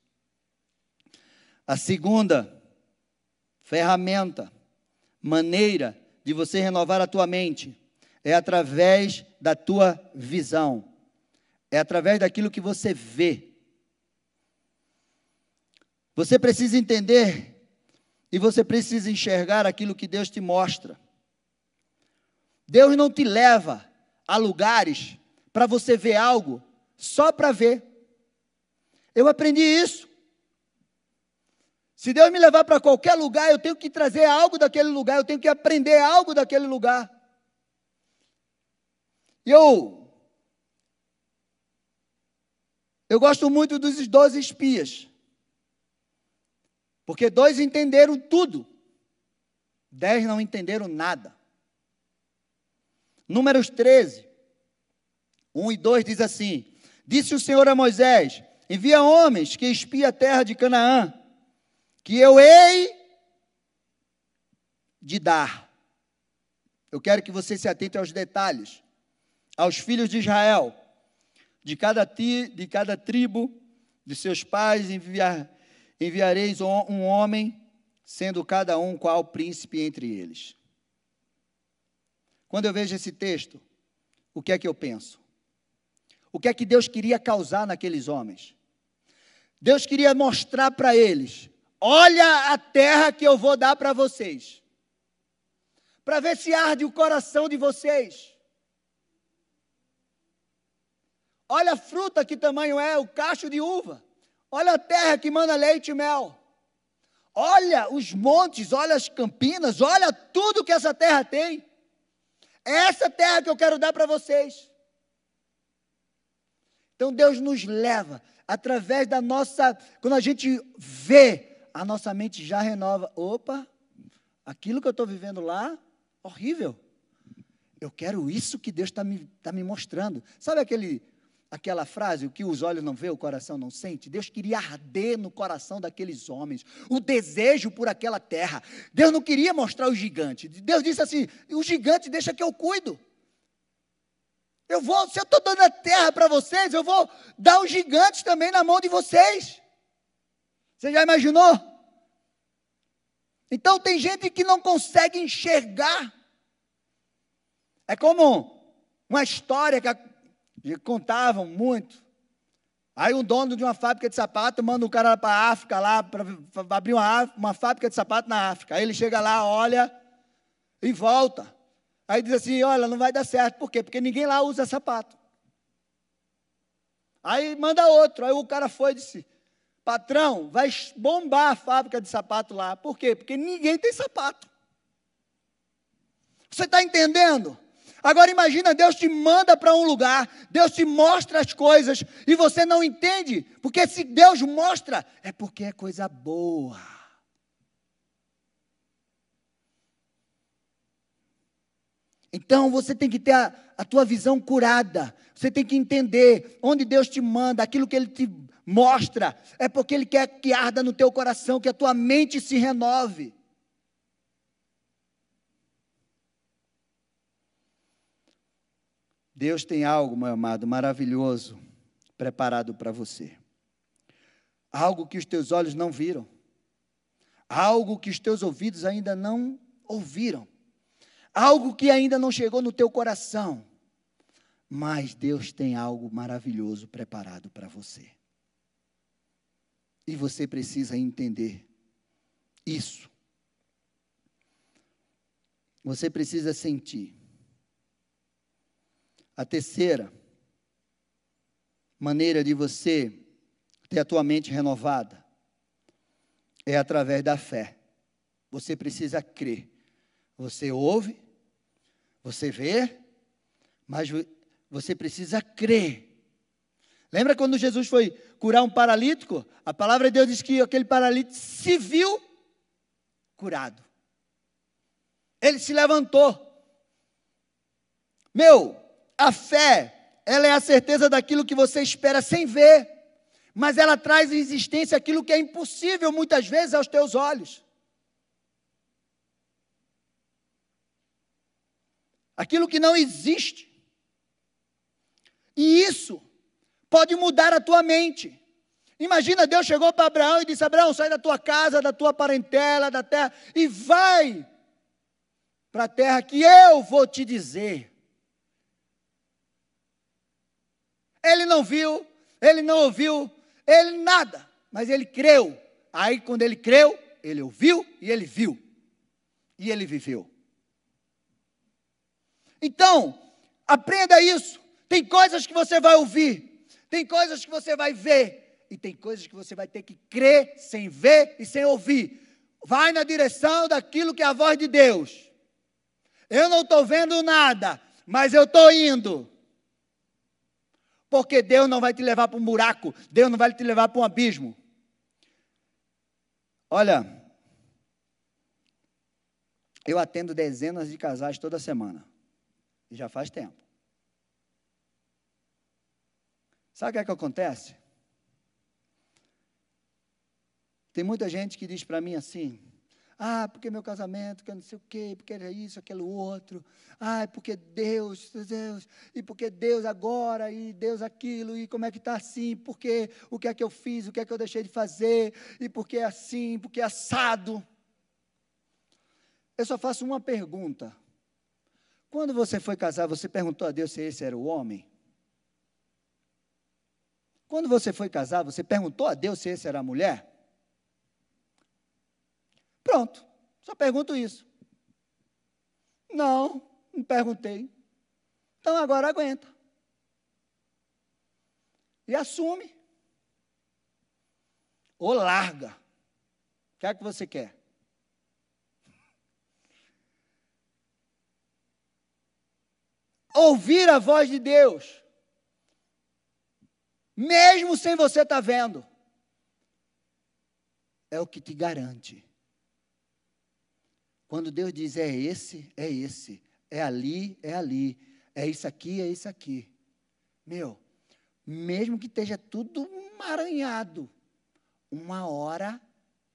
A segunda ferramenta, maneira de você renovar a tua mente é através da tua visão. É através daquilo que você vê. Você precisa entender e você precisa enxergar aquilo que Deus te mostra. Deus não te leva a lugares para você ver algo só para ver. Eu aprendi isso. Se Deus me levar para qualquer lugar, eu tenho que trazer algo daquele lugar, eu tenho que aprender algo daquele lugar. Eu eu gosto muito dos doze espias. Porque dois entenderam tudo, dez não entenderam nada. Números 13, 1 e 2 diz assim: Disse o Senhor a Moisés: Envia homens que espiem a terra de Canaã, que eu hei de dar. Eu quero que você se atente aos detalhes. Aos filhos de Israel, de cada, de cada tribo de seus pais enviar, enviareis um homem, sendo cada um qual príncipe entre eles. Quando eu vejo esse texto, o que é que eu penso? O que é que Deus queria causar naqueles homens? Deus queria mostrar para eles: olha a terra que eu vou dar para vocês, para ver se arde o coração de vocês. Olha a fruta que tamanho é, o cacho de uva. Olha a terra que manda leite e mel. Olha os montes, olha as campinas, olha tudo que essa terra tem. É essa terra que eu quero dar para vocês. Então Deus nos leva através da nossa, quando a gente vê, a nossa mente já renova. Opa, aquilo que eu estou vivendo lá, horrível. Eu quero isso que Deus está me, tá me mostrando. Sabe aquele aquela frase, o que os olhos não vê, o coração não sente. Deus queria arder no coração daqueles homens, o desejo por aquela terra. Deus não queria mostrar o gigante. Deus disse assim: o gigante deixa que eu cuido. Eu vou, se eu estou dando a terra para vocês, eu vou dar os gigantes também na mão de vocês. Você já imaginou? Então tem gente que não consegue enxergar. É como uma história que e contavam muito. Aí um dono de uma fábrica de sapato manda um cara para a África lá para abrir uma, uma fábrica de sapato na África. Aí ele chega lá, olha e volta. Aí diz assim: olha, não vai dar certo. Por quê? Porque ninguém lá usa sapato. Aí manda outro. Aí o cara foi e disse: patrão, vai bombar a fábrica de sapato lá. Por quê? Porque ninguém tem sapato. Você está entendendo? Agora imagina, Deus te manda para um lugar, Deus te mostra as coisas e você não entende, porque se Deus mostra, é porque é coisa boa. Então você tem que ter a, a tua visão curada, você tem que entender onde Deus te manda, aquilo que Ele te mostra, é porque Ele quer que arda no teu coração, que a tua mente se renove. Deus tem algo, meu amado, maravilhoso preparado para você. Algo que os teus olhos não viram. Algo que os teus ouvidos ainda não ouviram. Algo que ainda não chegou no teu coração. Mas Deus tem algo maravilhoso preparado para você. E você precisa entender isso. Você precisa sentir. A terceira maneira de você ter a tua mente renovada é através da fé. Você precisa crer. Você ouve, você vê, mas você precisa crer. Lembra quando Jesus foi curar um paralítico? A palavra de Deus diz que aquele paralítico se viu curado. Ele se levantou. Meu, a fé, ela é a certeza daquilo que você espera sem ver, mas ela traz em existência aquilo que é impossível muitas vezes aos teus olhos. Aquilo que não existe. E isso pode mudar a tua mente. Imagina, Deus chegou para Abraão e disse: Abraão, sai da tua casa, da tua parentela, da terra, e vai para a terra que eu vou te dizer. Ele não viu, ele não ouviu, ele nada, mas ele creu. Aí, quando ele creu, ele ouviu e ele viu. E ele viveu. Então, aprenda isso. Tem coisas que você vai ouvir, tem coisas que você vai ver, e tem coisas que você vai ter que crer sem ver e sem ouvir. Vai na direção daquilo que é a voz de Deus. Eu não estou vendo nada, mas eu estou indo. Porque Deus não vai te levar para um buraco, Deus não vai te levar para um abismo. Olha, eu atendo dezenas de casais toda semana. E já faz tempo. Sabe o que é que acontece? Tem muita gente que diz para mim assim: ah, porque meu casamento, que eu não sei o quê, porque era isso, aquilo outro. Ah, porque Deus, Deus, e porque Deus agora, e Deus aquilo, e como é que está assim, porque o que é que eu fiz, o que é que eu deixei de fazer, e porque é assim, porque é assado. Eu só faço uma pergunta. Quando você foi casar, você perguntou a Deus se esse era o homem? Quando você foi casar, você perguntou a Deus se esse era a mulher? Pronto, só pergunto isso. Não, não perguntei. Então agora aguenta. E assume. Ou larga. O que é que você quer? Ouvir a voz de Deus mesmo sem você estar tá vendo, é o que te garante. Quando Deus diz é esse, é esse, é ali, é ali, é isso aqui, é isso aqui. Meu, mesmo que esteja tudo emaranhado, uma hora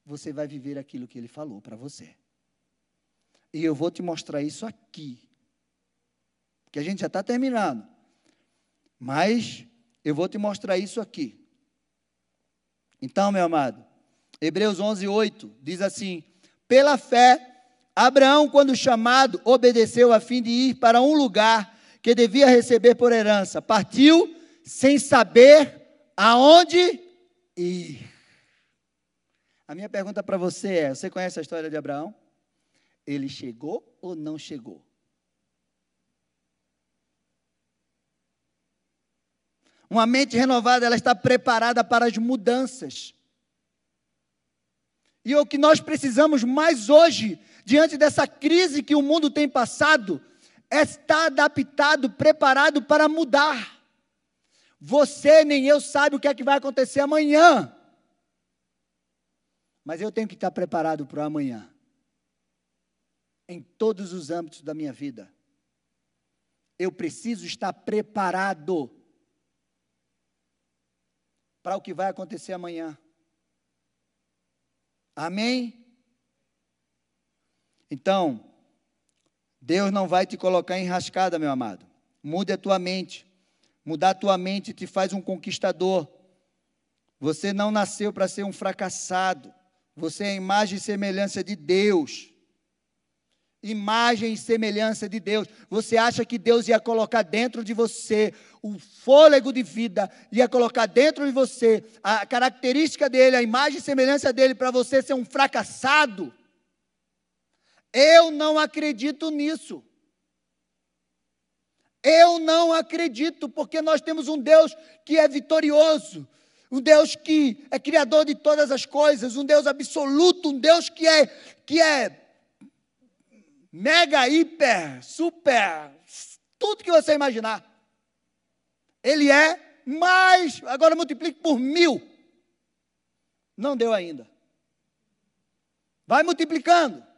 você vai viver aquilo que ele falou para você. E eu vou te mostrar isso aqui. Que a gente já está terminando. Mas eu vou te mostrar isso aqui. Então, meu amado, Hebreus 11, 8 diz assim: Pela fé, Abraão, quando chamado, obedeceu a fim de ir para um lugar que devia receber por herança. Partiu sem saber aonde ir. A minha pergunta para você é: você conhece a história de Abraão? Ele chegou ou não chegou? Uma mente renovada, ela está preparada para as mudanças. E o que nós precisamos mais hoje, diante dessa crise que o mundo tem passado, estar adaptado, preparado para mudar. Você nem eu sabe o que é que vai acontecer amanhã. Mas eu tenho que estar preparado para o amanhã. Em todos os âmbitos da minha vida. Eu preciso estar preparado para o que vai acontecer amanhã. Amém? Então, Deus não vai te colocar em rascada, meu amado. Mude a tua mente. Mudar a tua mente te faz um conquistador. Você não nasceu para ser um fracassado. Você é a imagem e semelhança de Deus imagem e semelhança de Deus. Você acha que Deus ia colocar dentro de você o fôlego de vida, ia colocar dentro de você a característica dele, a imagem e semelhança dele para você ser um fracassado? Eu não acredito nisso. Eu não acredito, porque nós temos um Deus que é vitorioso, um Deus que é criador de todas as coisas, um Deus absoluto, um Deus que é que é mega, hiper, super, tudo que você imaginar. Ele é mais, agora multiplique por mil. Não deu ainda. Vai multiplicando.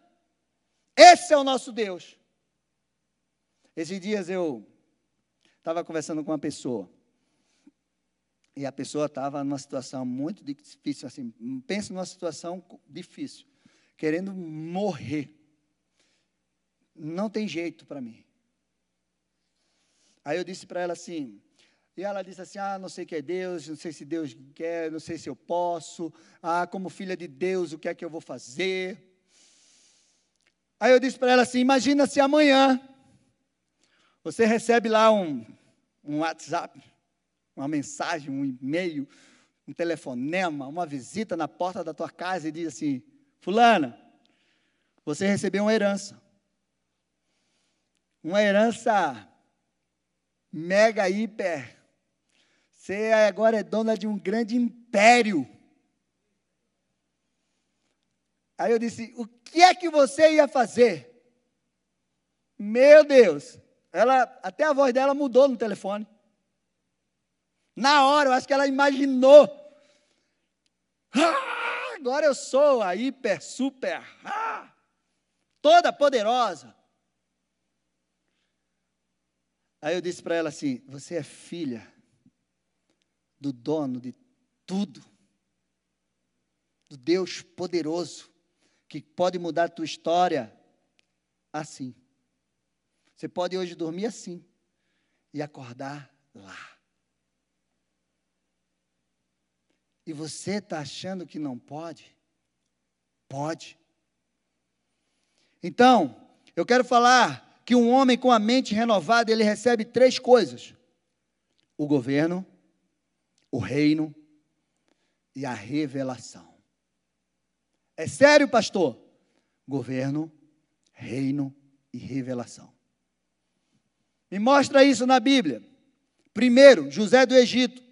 Esse é o nosso Deus. Esses dias eu estava conversando com uma pessoa. E a pessoa estava numa situação muito difícil, assim, pensa numa situação difícil, querendo morrer não tem jeito para mim. Aí eu disse para ela assim, e ela disse assim: Ah, não sei o que é Deus, não sei se Deus quer, não sei se eu posso. Ah, como filha de Deus, o que é que eu vou fazer? Aí eu disse para ela assim: Imagina se amanhã você recebe lá um, um WhatsApp, uma mensagem, um e-mail, um telefonema, uma visita na porta da tua casa e diz assim: Fulana, você recebeu uma herança uma herança mega, hiper, Você agora é dona de um grande império. Aí eu disse: O que é que você ia fazer? Meu Deus! Ela, até a voz dela mudou no telefone. Na hora, eu acho que ela imaginou. Ah, agora eu sou a hiper, super, ah, toda poderosa. Aí eu disse para ela assim: Você é filha do dono de tudo, do Deus poderoso, que pode mudar a tua história assim. Você pode hoje dormir assim e acordar lá. E você está achando que não pode? Pode. Então, eu quero falar que um homem com a mente renovada, ele recebe três coisas: o governo, o reino e a revelação. É sério, pastor? Governo, reino e revelação. Me mostra isso na Bíblia. Primeiro, José do Egito,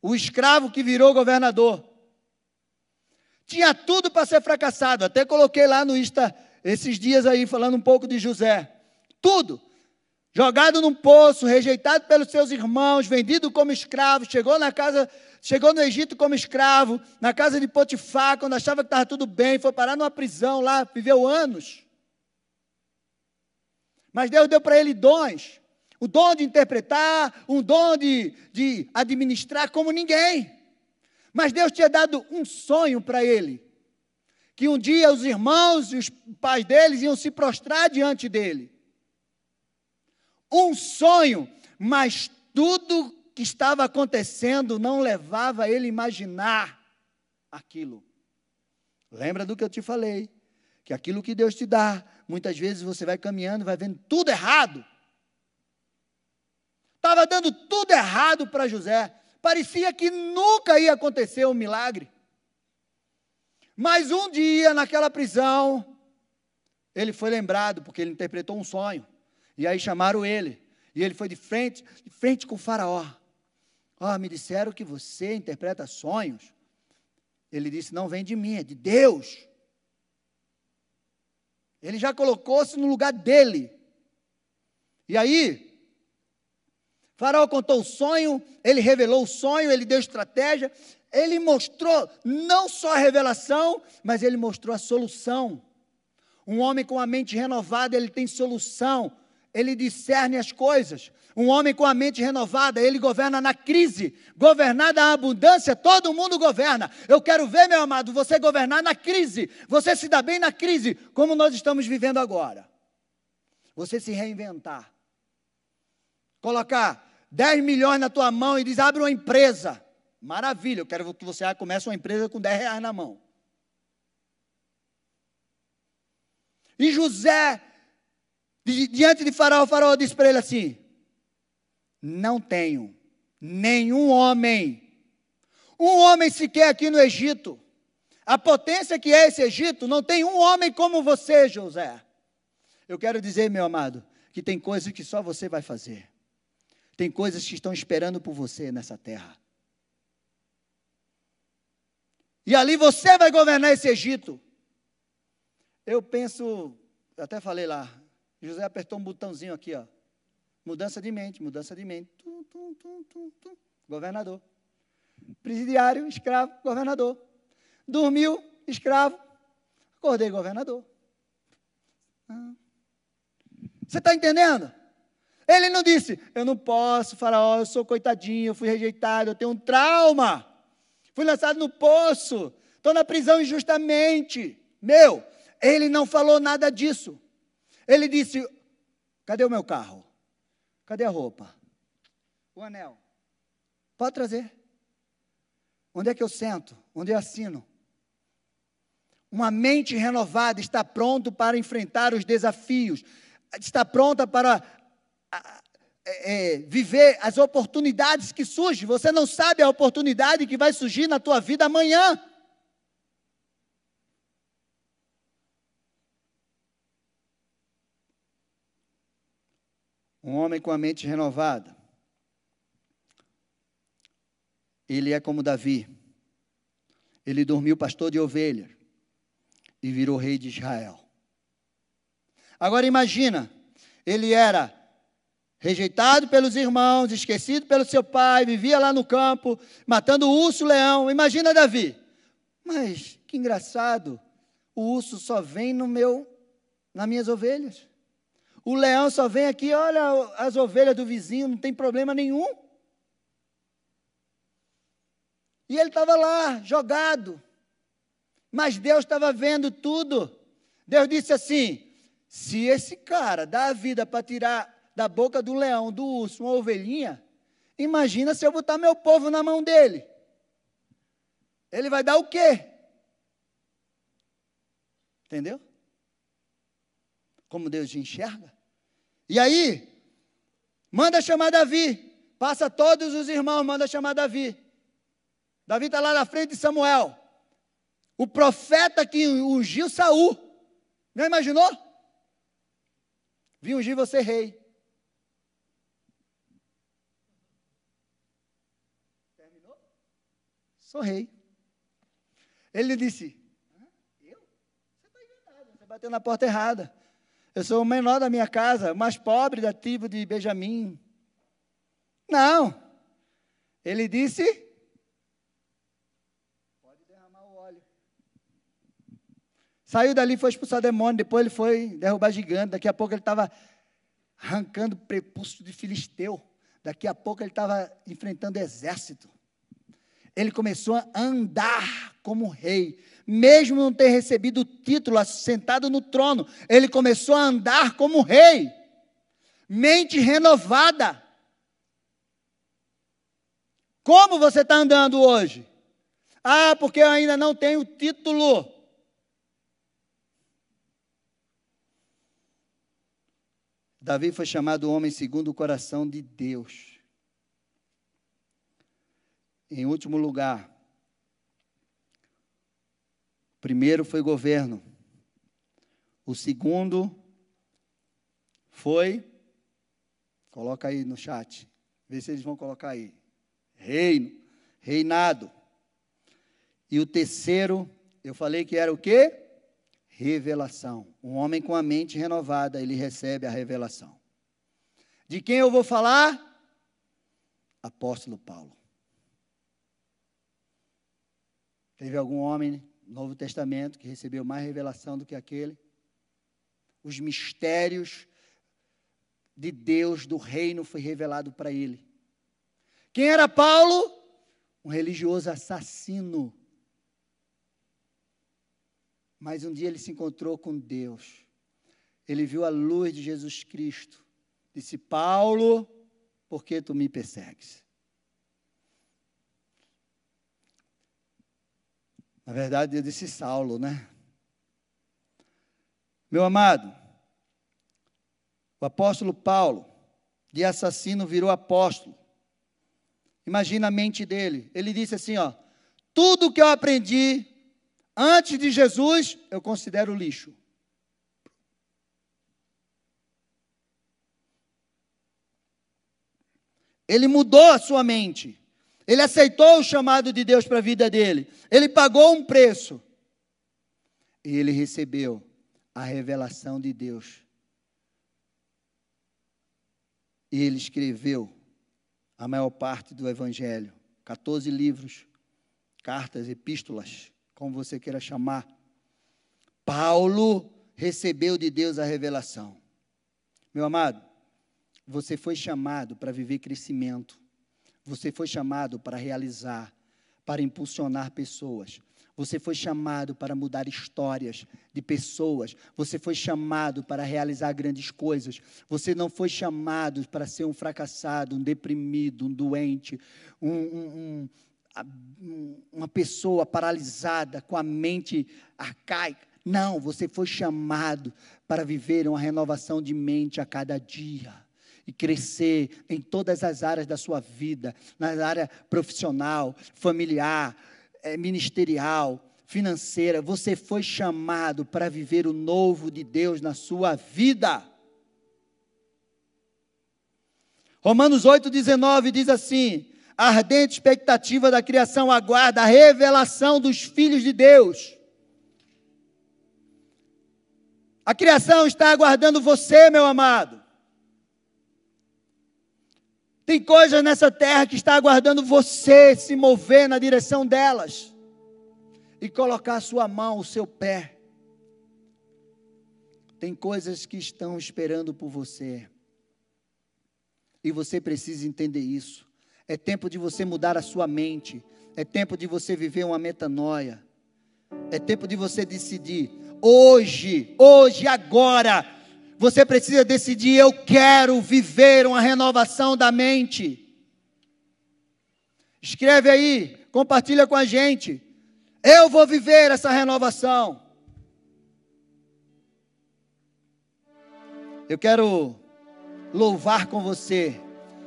o escravo que virou governador. Tinha tudo para ser fracassado. Até coloquei lá no Insta esses dias aí falando um pouco de José. Tudo. Jogado num poço, rejeitado pelos seus irmãos, vendido como escravo, chegou na casa, chegou no Egito como escravo, na casa de Potifar, quando achava que estava tudo bem, foi parar numa prisão lá, viveu anos. Mas Deus deu para ele dons. O dom de interpretar, um dom de, de administrar como ninguém. Mas Deus tinha dado um sonho para ele que um dia os irmãos e os pais deles iam se prostrar diante dele. Um sonho, mas tudo que estava acontecendo não levava ele a imaginar aquilo. Lembra do que eu te falei? Que aquilo que Deus te dá, muitas vezes você vai caminhando, vai vendo tudo errado. Estava dando tudo errado para José. Parecia que nunca ia acontecer um milagre. Mas um dia, naquela prisão, ele foi lembrado, porque ele interpretou um sonho. E aí chamaram ele. E ele foi de frente, de frente com o faraó. Oh, me disseram que você interpreta sonhos. Ele disse: Não vem de mim, é de Deus. Ele já colocou-se no lugar dele. E aí, Faraó contou o sonho, ele revelou o sonho, ele deu estratégia, ele mostrou não só a revelação, mas ele mostrou a solução. Um homem com a mente renovada, ele tem solução, ele discerne as coisas. Um homem com a mente renovada, ele governa na crise. Governar na abundância, todo mundo governa. Eu quero ver, meu amado, você governar na crise. Você se dá bem na crise, como nós estamos vivendo agora. Você se reinventar. Colocar 10 milhões na tua mão e diz: abre uma empresa. Maravilha, eu quero que você comece uma empresa com 10 reais na mão. E José, diante de Faraó, Faraó disse para ele assim: Não tenho nenhum homem, um homem sequer aqui no Egito. A potência que é esse Egito, não tem um homem como você, José. Eu quero dizer, meu amado, que tem coisas que só você vai fazer. Tem coisas que estão esperando por você nessa terra. E ali você vai governar esse Egito. Eu penso, até falei lá, José apertou um botãozinho aqui, ó. Mudança de mente, mudança de mente. Tum, tum, tum, tum, tum. Governador. Presidiário, escravo, governador. Dormiu, escravo. Acordei, governador. Ah. Você está entendendo? Ele não disse, eu não posso, faraó, eu sou coitadinho, eu fui rejeitado, eu tenho um trauma fui lançado no poço, estou na prisão injustamente. Meu, ele não falou nada disso. Ele disse: cadê o meu carro? Cadê a roupa? O anel? Pode trazer. Onde é que eu sento? Onde eu assino? Uma mente renovada está pronto para enfrentar os desafios, está pronta para é, é, viver as oportunidades que surgem. Você não sabe a oportunidade que vai surgir na tua vida amanhã. Um homem com a mente renovada. ele é como Davi. Ele dormiu pastor de ovelhas e virou rei de Israel. Agora imagina, ele era rejeitado pelos irmãos, esquecido pelo seu pai, vivia lá no campo, matando urso, leão. Imagina Davi. Mas que engraçado, o urso só vem no meu, nas minhas ovelhas. O leão só vem aqui, olha as ovelhas do vizinho, não tem problema nenhum. E ele estava lá, jogado. Mas Deus estava vendo tudo. Deus disse assim: se esse cara dá a vida para tirar da boca do leão, do urso, uma ovelhinha, imagina se eu botar meu povo na mão dele. Ele vai dar o quê? Entendeu? Como Deus enxerga. E aí, manda chamar Davi. Passa todos os irmãos, manda chamar Davi. Davi está lá na frente de Samuel. O profeta que ungiu Saul. Não imaginou? Vim ungir você rei. Terminou? Sou rei. Ele disse: Eu? Você está inventado, você bateu na porta errada. Eu sou o menor da minha casa, o mais pobre da tribo de Benjamim. Não. Ele disse: Saiu dali, foi expulsar demônio, depois ele foi derrubar gigante, daqui a pouco ele estava arrancando prepúcio de filisteu, daqui a pouco ele estava enfrentando exército. Ele começou a andar como rei, mesmo não ter recebido o título, sentado no trono, ele começou a andar como rei, mente renovada. Como você está andando hoje? Ah, porque eu ainda não tenho título. Davi foi chamado homem segundo o coração de Deus. Em último lugar, primeiro foi governo. O segundo foi, coloca aí no chat, vê se eles vão colocar aí. Reino, reinado. E o terceiro, eu falei que era o quê? revelação. Um homem com a mente renovada, ele recebe a revelação. De quem eu vou falar? Apóstolo Paulo. Teve algum homem no Novo Testamento que recebeu mais revelação do que aquele? Os mistérios de Deus, do reino, foi revelado para ele. Quem era Paulo? Um religioso assassino mas um dia ele se encontrou com Deus. Ele viu a luz de Jesus Cristo. Disse: Paulo, por que tu me persegues? Na verdade, eu disse Saulo, né? Meu amado, o apóstolo Paulo, de assassino, virou apóstolo. Imagina a mente dele. Ele disse assim: ó, tudo que eu aprendi Antes de Jesus, eu considero lixo. Ele mudou a sua mente. Ele aceitou o chamado de Deus para a vida dele. Ele pagou um preço. E ele recebeu a revelação de Deus. E ele escreveu a maior parte do Evangelho 14 livros, cartas, epístolas como você queira chamar. Paulo recebeu de Deus a revelação. Meu amado, você foi chamado para viver crescimento. Você foi chamado para realizar, para impulsionar pessoas. Você foi chamado para mudar histórias de pessoas. Você foi chamado para realizar grandes coisas. Você não foi chamado para ser um fracassado, um deprimido, um doente, um, um, uma pessoa paralisada, com a mente arcaica. Não, você foi chamado para viver uma renovação de mente a cada dia e crescer em todas as áreas da sua vida, na área profissional, familiar, eh, ministerial, financeira. Você foi chamado para viver o novo de Deus na sua vida. Romanos 8,19 diz assim: A ardente expectativa da criação aguarda a revelação dos filhos de Deus. A criação está aguardando você, meu amado. Tem coisas nessa terra que está aguardando você se mover na direção delas e colocar sua mão, o seu pé. Tem coisas que estão esperando por você. E você precisa entender isso. É tempo de você mudar a sua mente. É tempo de você viver uma metanoia. É tempo de você decidir. Hoje, hoje, agora, você precisa decidir: eu quero viver uma renovação da mente. Escreve aí, compartilha com a gente. Eu vou viver essa renovação. Eu quero louvar com você.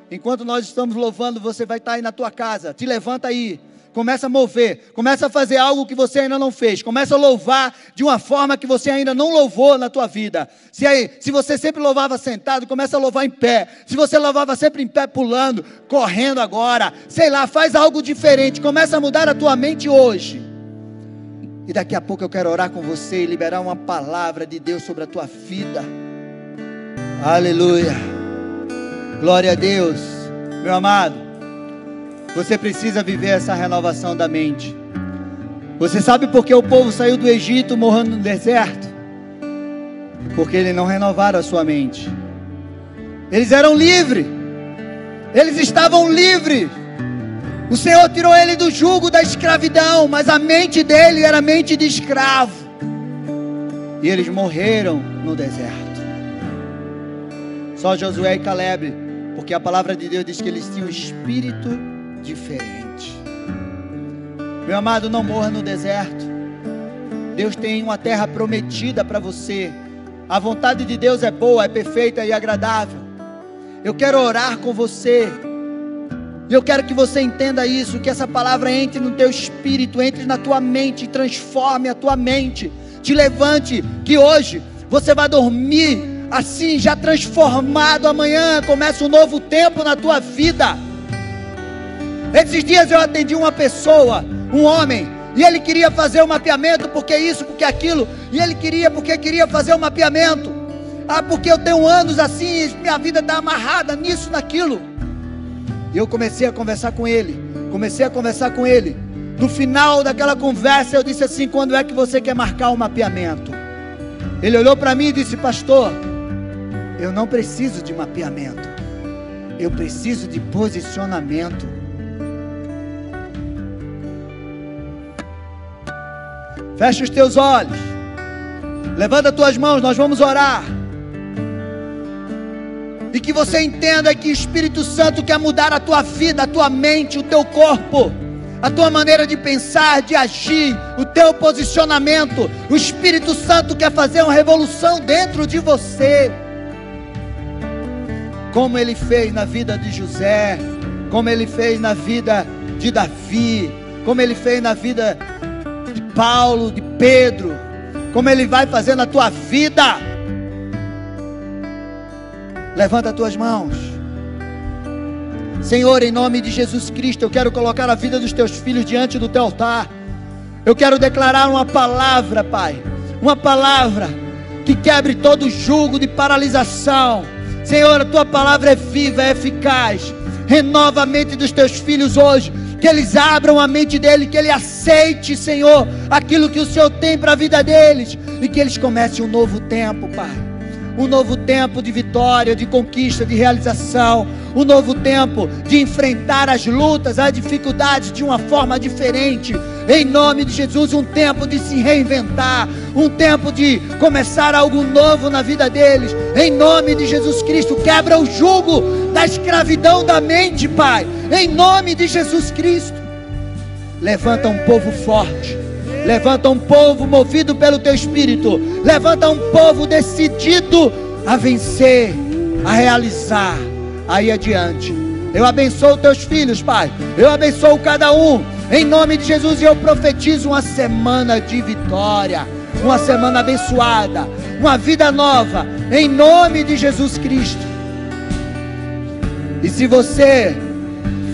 Enquanto nós estamos louvando, você vai estar aí na tua casa. Te levanta aí. Começa a mover, começa a fazer algo que você ainda não fez, começa a louvar de uma forma que você ainda não louvou na tua vida. Se, aí, se você sempre louvava sentado, começa a louvar em pé. Se você louvava sempre em pé, pulando, correndo agora, sei lá, faz algo diferente, começa a mudar a tua mente hoje. E daqui a pouco eu quero orar com você e liberar uma palavra de Deus sobre a tua vida. Aleluia. Glória a Deus. Meu amado. Você precisa viver essa renovação da mente. Você sabe por que o povo saiu do Egito morrendo no deserto? Porque eles não renovaram a sua mente. Eles eram livres. Eles estavam livres. O Senhor tirou ele do jugo da escravidão, mas a mente dele era mente de escravo. E eles morreram no deserto. Só Josué e Caleb, porque a palavra de Deus diz que eles tinham espírito diferente. Meu amado, não morra no deserto. Deus tem uma terra prometida para você. A vontade de Deus é boa, é perfeita e agradável. Eu quero orar com você. E eu quero que você entenda isso, que essa palavra entre no teu espírito, entre na tua mente, transforme a tua mente, te levante, que hoje você vai dormir assim, já transformado. Amanhã começa um novo tempo na tua vida. Esses dias eu atendi uma pessoa, um homem, e ele queria fazer o um mapeamento, porque isso, porque aquilo, e ele queria, porque queria fazer o um mapeamento. Ah, porque eu tenho anos assim, minha vida está amarrada nisso, naquilo. E eu comecei a conversar com ele, comecei a conversar com ele. No final daquela conversa, eu disse assim: quando é que você quer marcar o um mapeamento? Ele olhou para mim e disse: Pastor, eu não preciso de mapeamento, eu preciso de posicionamento. Fecha os teus olhos. Levanta as tuas mãos, nós vamos orar. E que você entenda que o Espírito Santo quer mudar a tua vida, a tua mente, o teu corpo, a tua maneira de pensar, de agir, o teu posicionamento. O Espírito Santo quer fazer uma revolução dentro de você. Como ele fez na vida de José, como ele fez na vida de Davi, como ele fez na vida Paulo, de Pedro, como Ele vai fazer na tua vida. Levanta as tuas mãos. Senhor, em nome de Jesus Cristo, eu quero colocar a vida dos teus filhos diante do teu altar. Eu quero declarar uma palavra, Pai. Uma palavra que quebre todo jugo de paralisação. Senhor, a tua palavra é viva, é eficaz. Renova a mente dos teus filhos hoje que eles abram a mente dele, que ele aceite, Senhor, aquilo que o Senhor tem para a vida deles e que eles comecem um novo tempo, Pai. Um novo tempo de vitória, de conquista, de realização. Um novo tempo de enfrentar as lutas, as dificuldades de uma forma diferente. Em nome de Jesus, um tempo de se reinventar. Um tempo de começar algo novo na vida deles. Em nome de Jesus Cristo, quebra o jugo da escravidão da mente, Pai em nome de Jesus Cristo. Levanta um povo forte, levanta um povo movido pelo teu espírito, levanta um povo decidido a vencer, a realizar, aí adiante. Eu abençoo teus filhos, Pai. Eu abençoo cada um. Em nome de Jesus, eu profetizo uma semana de vitória, uma semana abençoada, uma vida nova, em nome de Jesus Cristo. E se você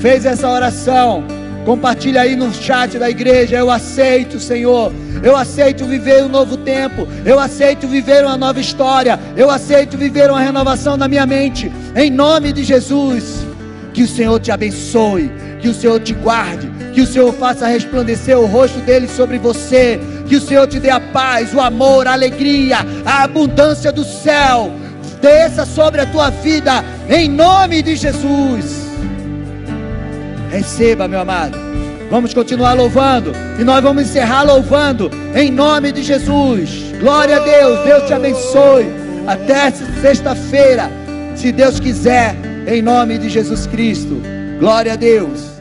fez essa oração, compartilha aí no chat da igreja. Eu aceito, Senhor. Eu aceito viver um novo tempo. Eu aceito viver uma nova história. Eu aceito viver uma renovação na minha mente. Em nome de Jesus. Que o Senhor te abençoe. Que o Senhor te guarde. Que o Senhor faça resplandecer o rosto dele sobre você. Que o Senhor te dê a paz, o amor, a alegria, a abundância do céu. Desça sobre a tua vida. Em nome de Jesus. Receba, meu amado. Vamos continuar louvando. E nós vamos encerrar louvando. Em nome de Jesus. Glória a Deus. Deus te abençoe. Até sexta-feira. Se Deus quiser. Em nome de Jesus Cristo. Glória a Deus.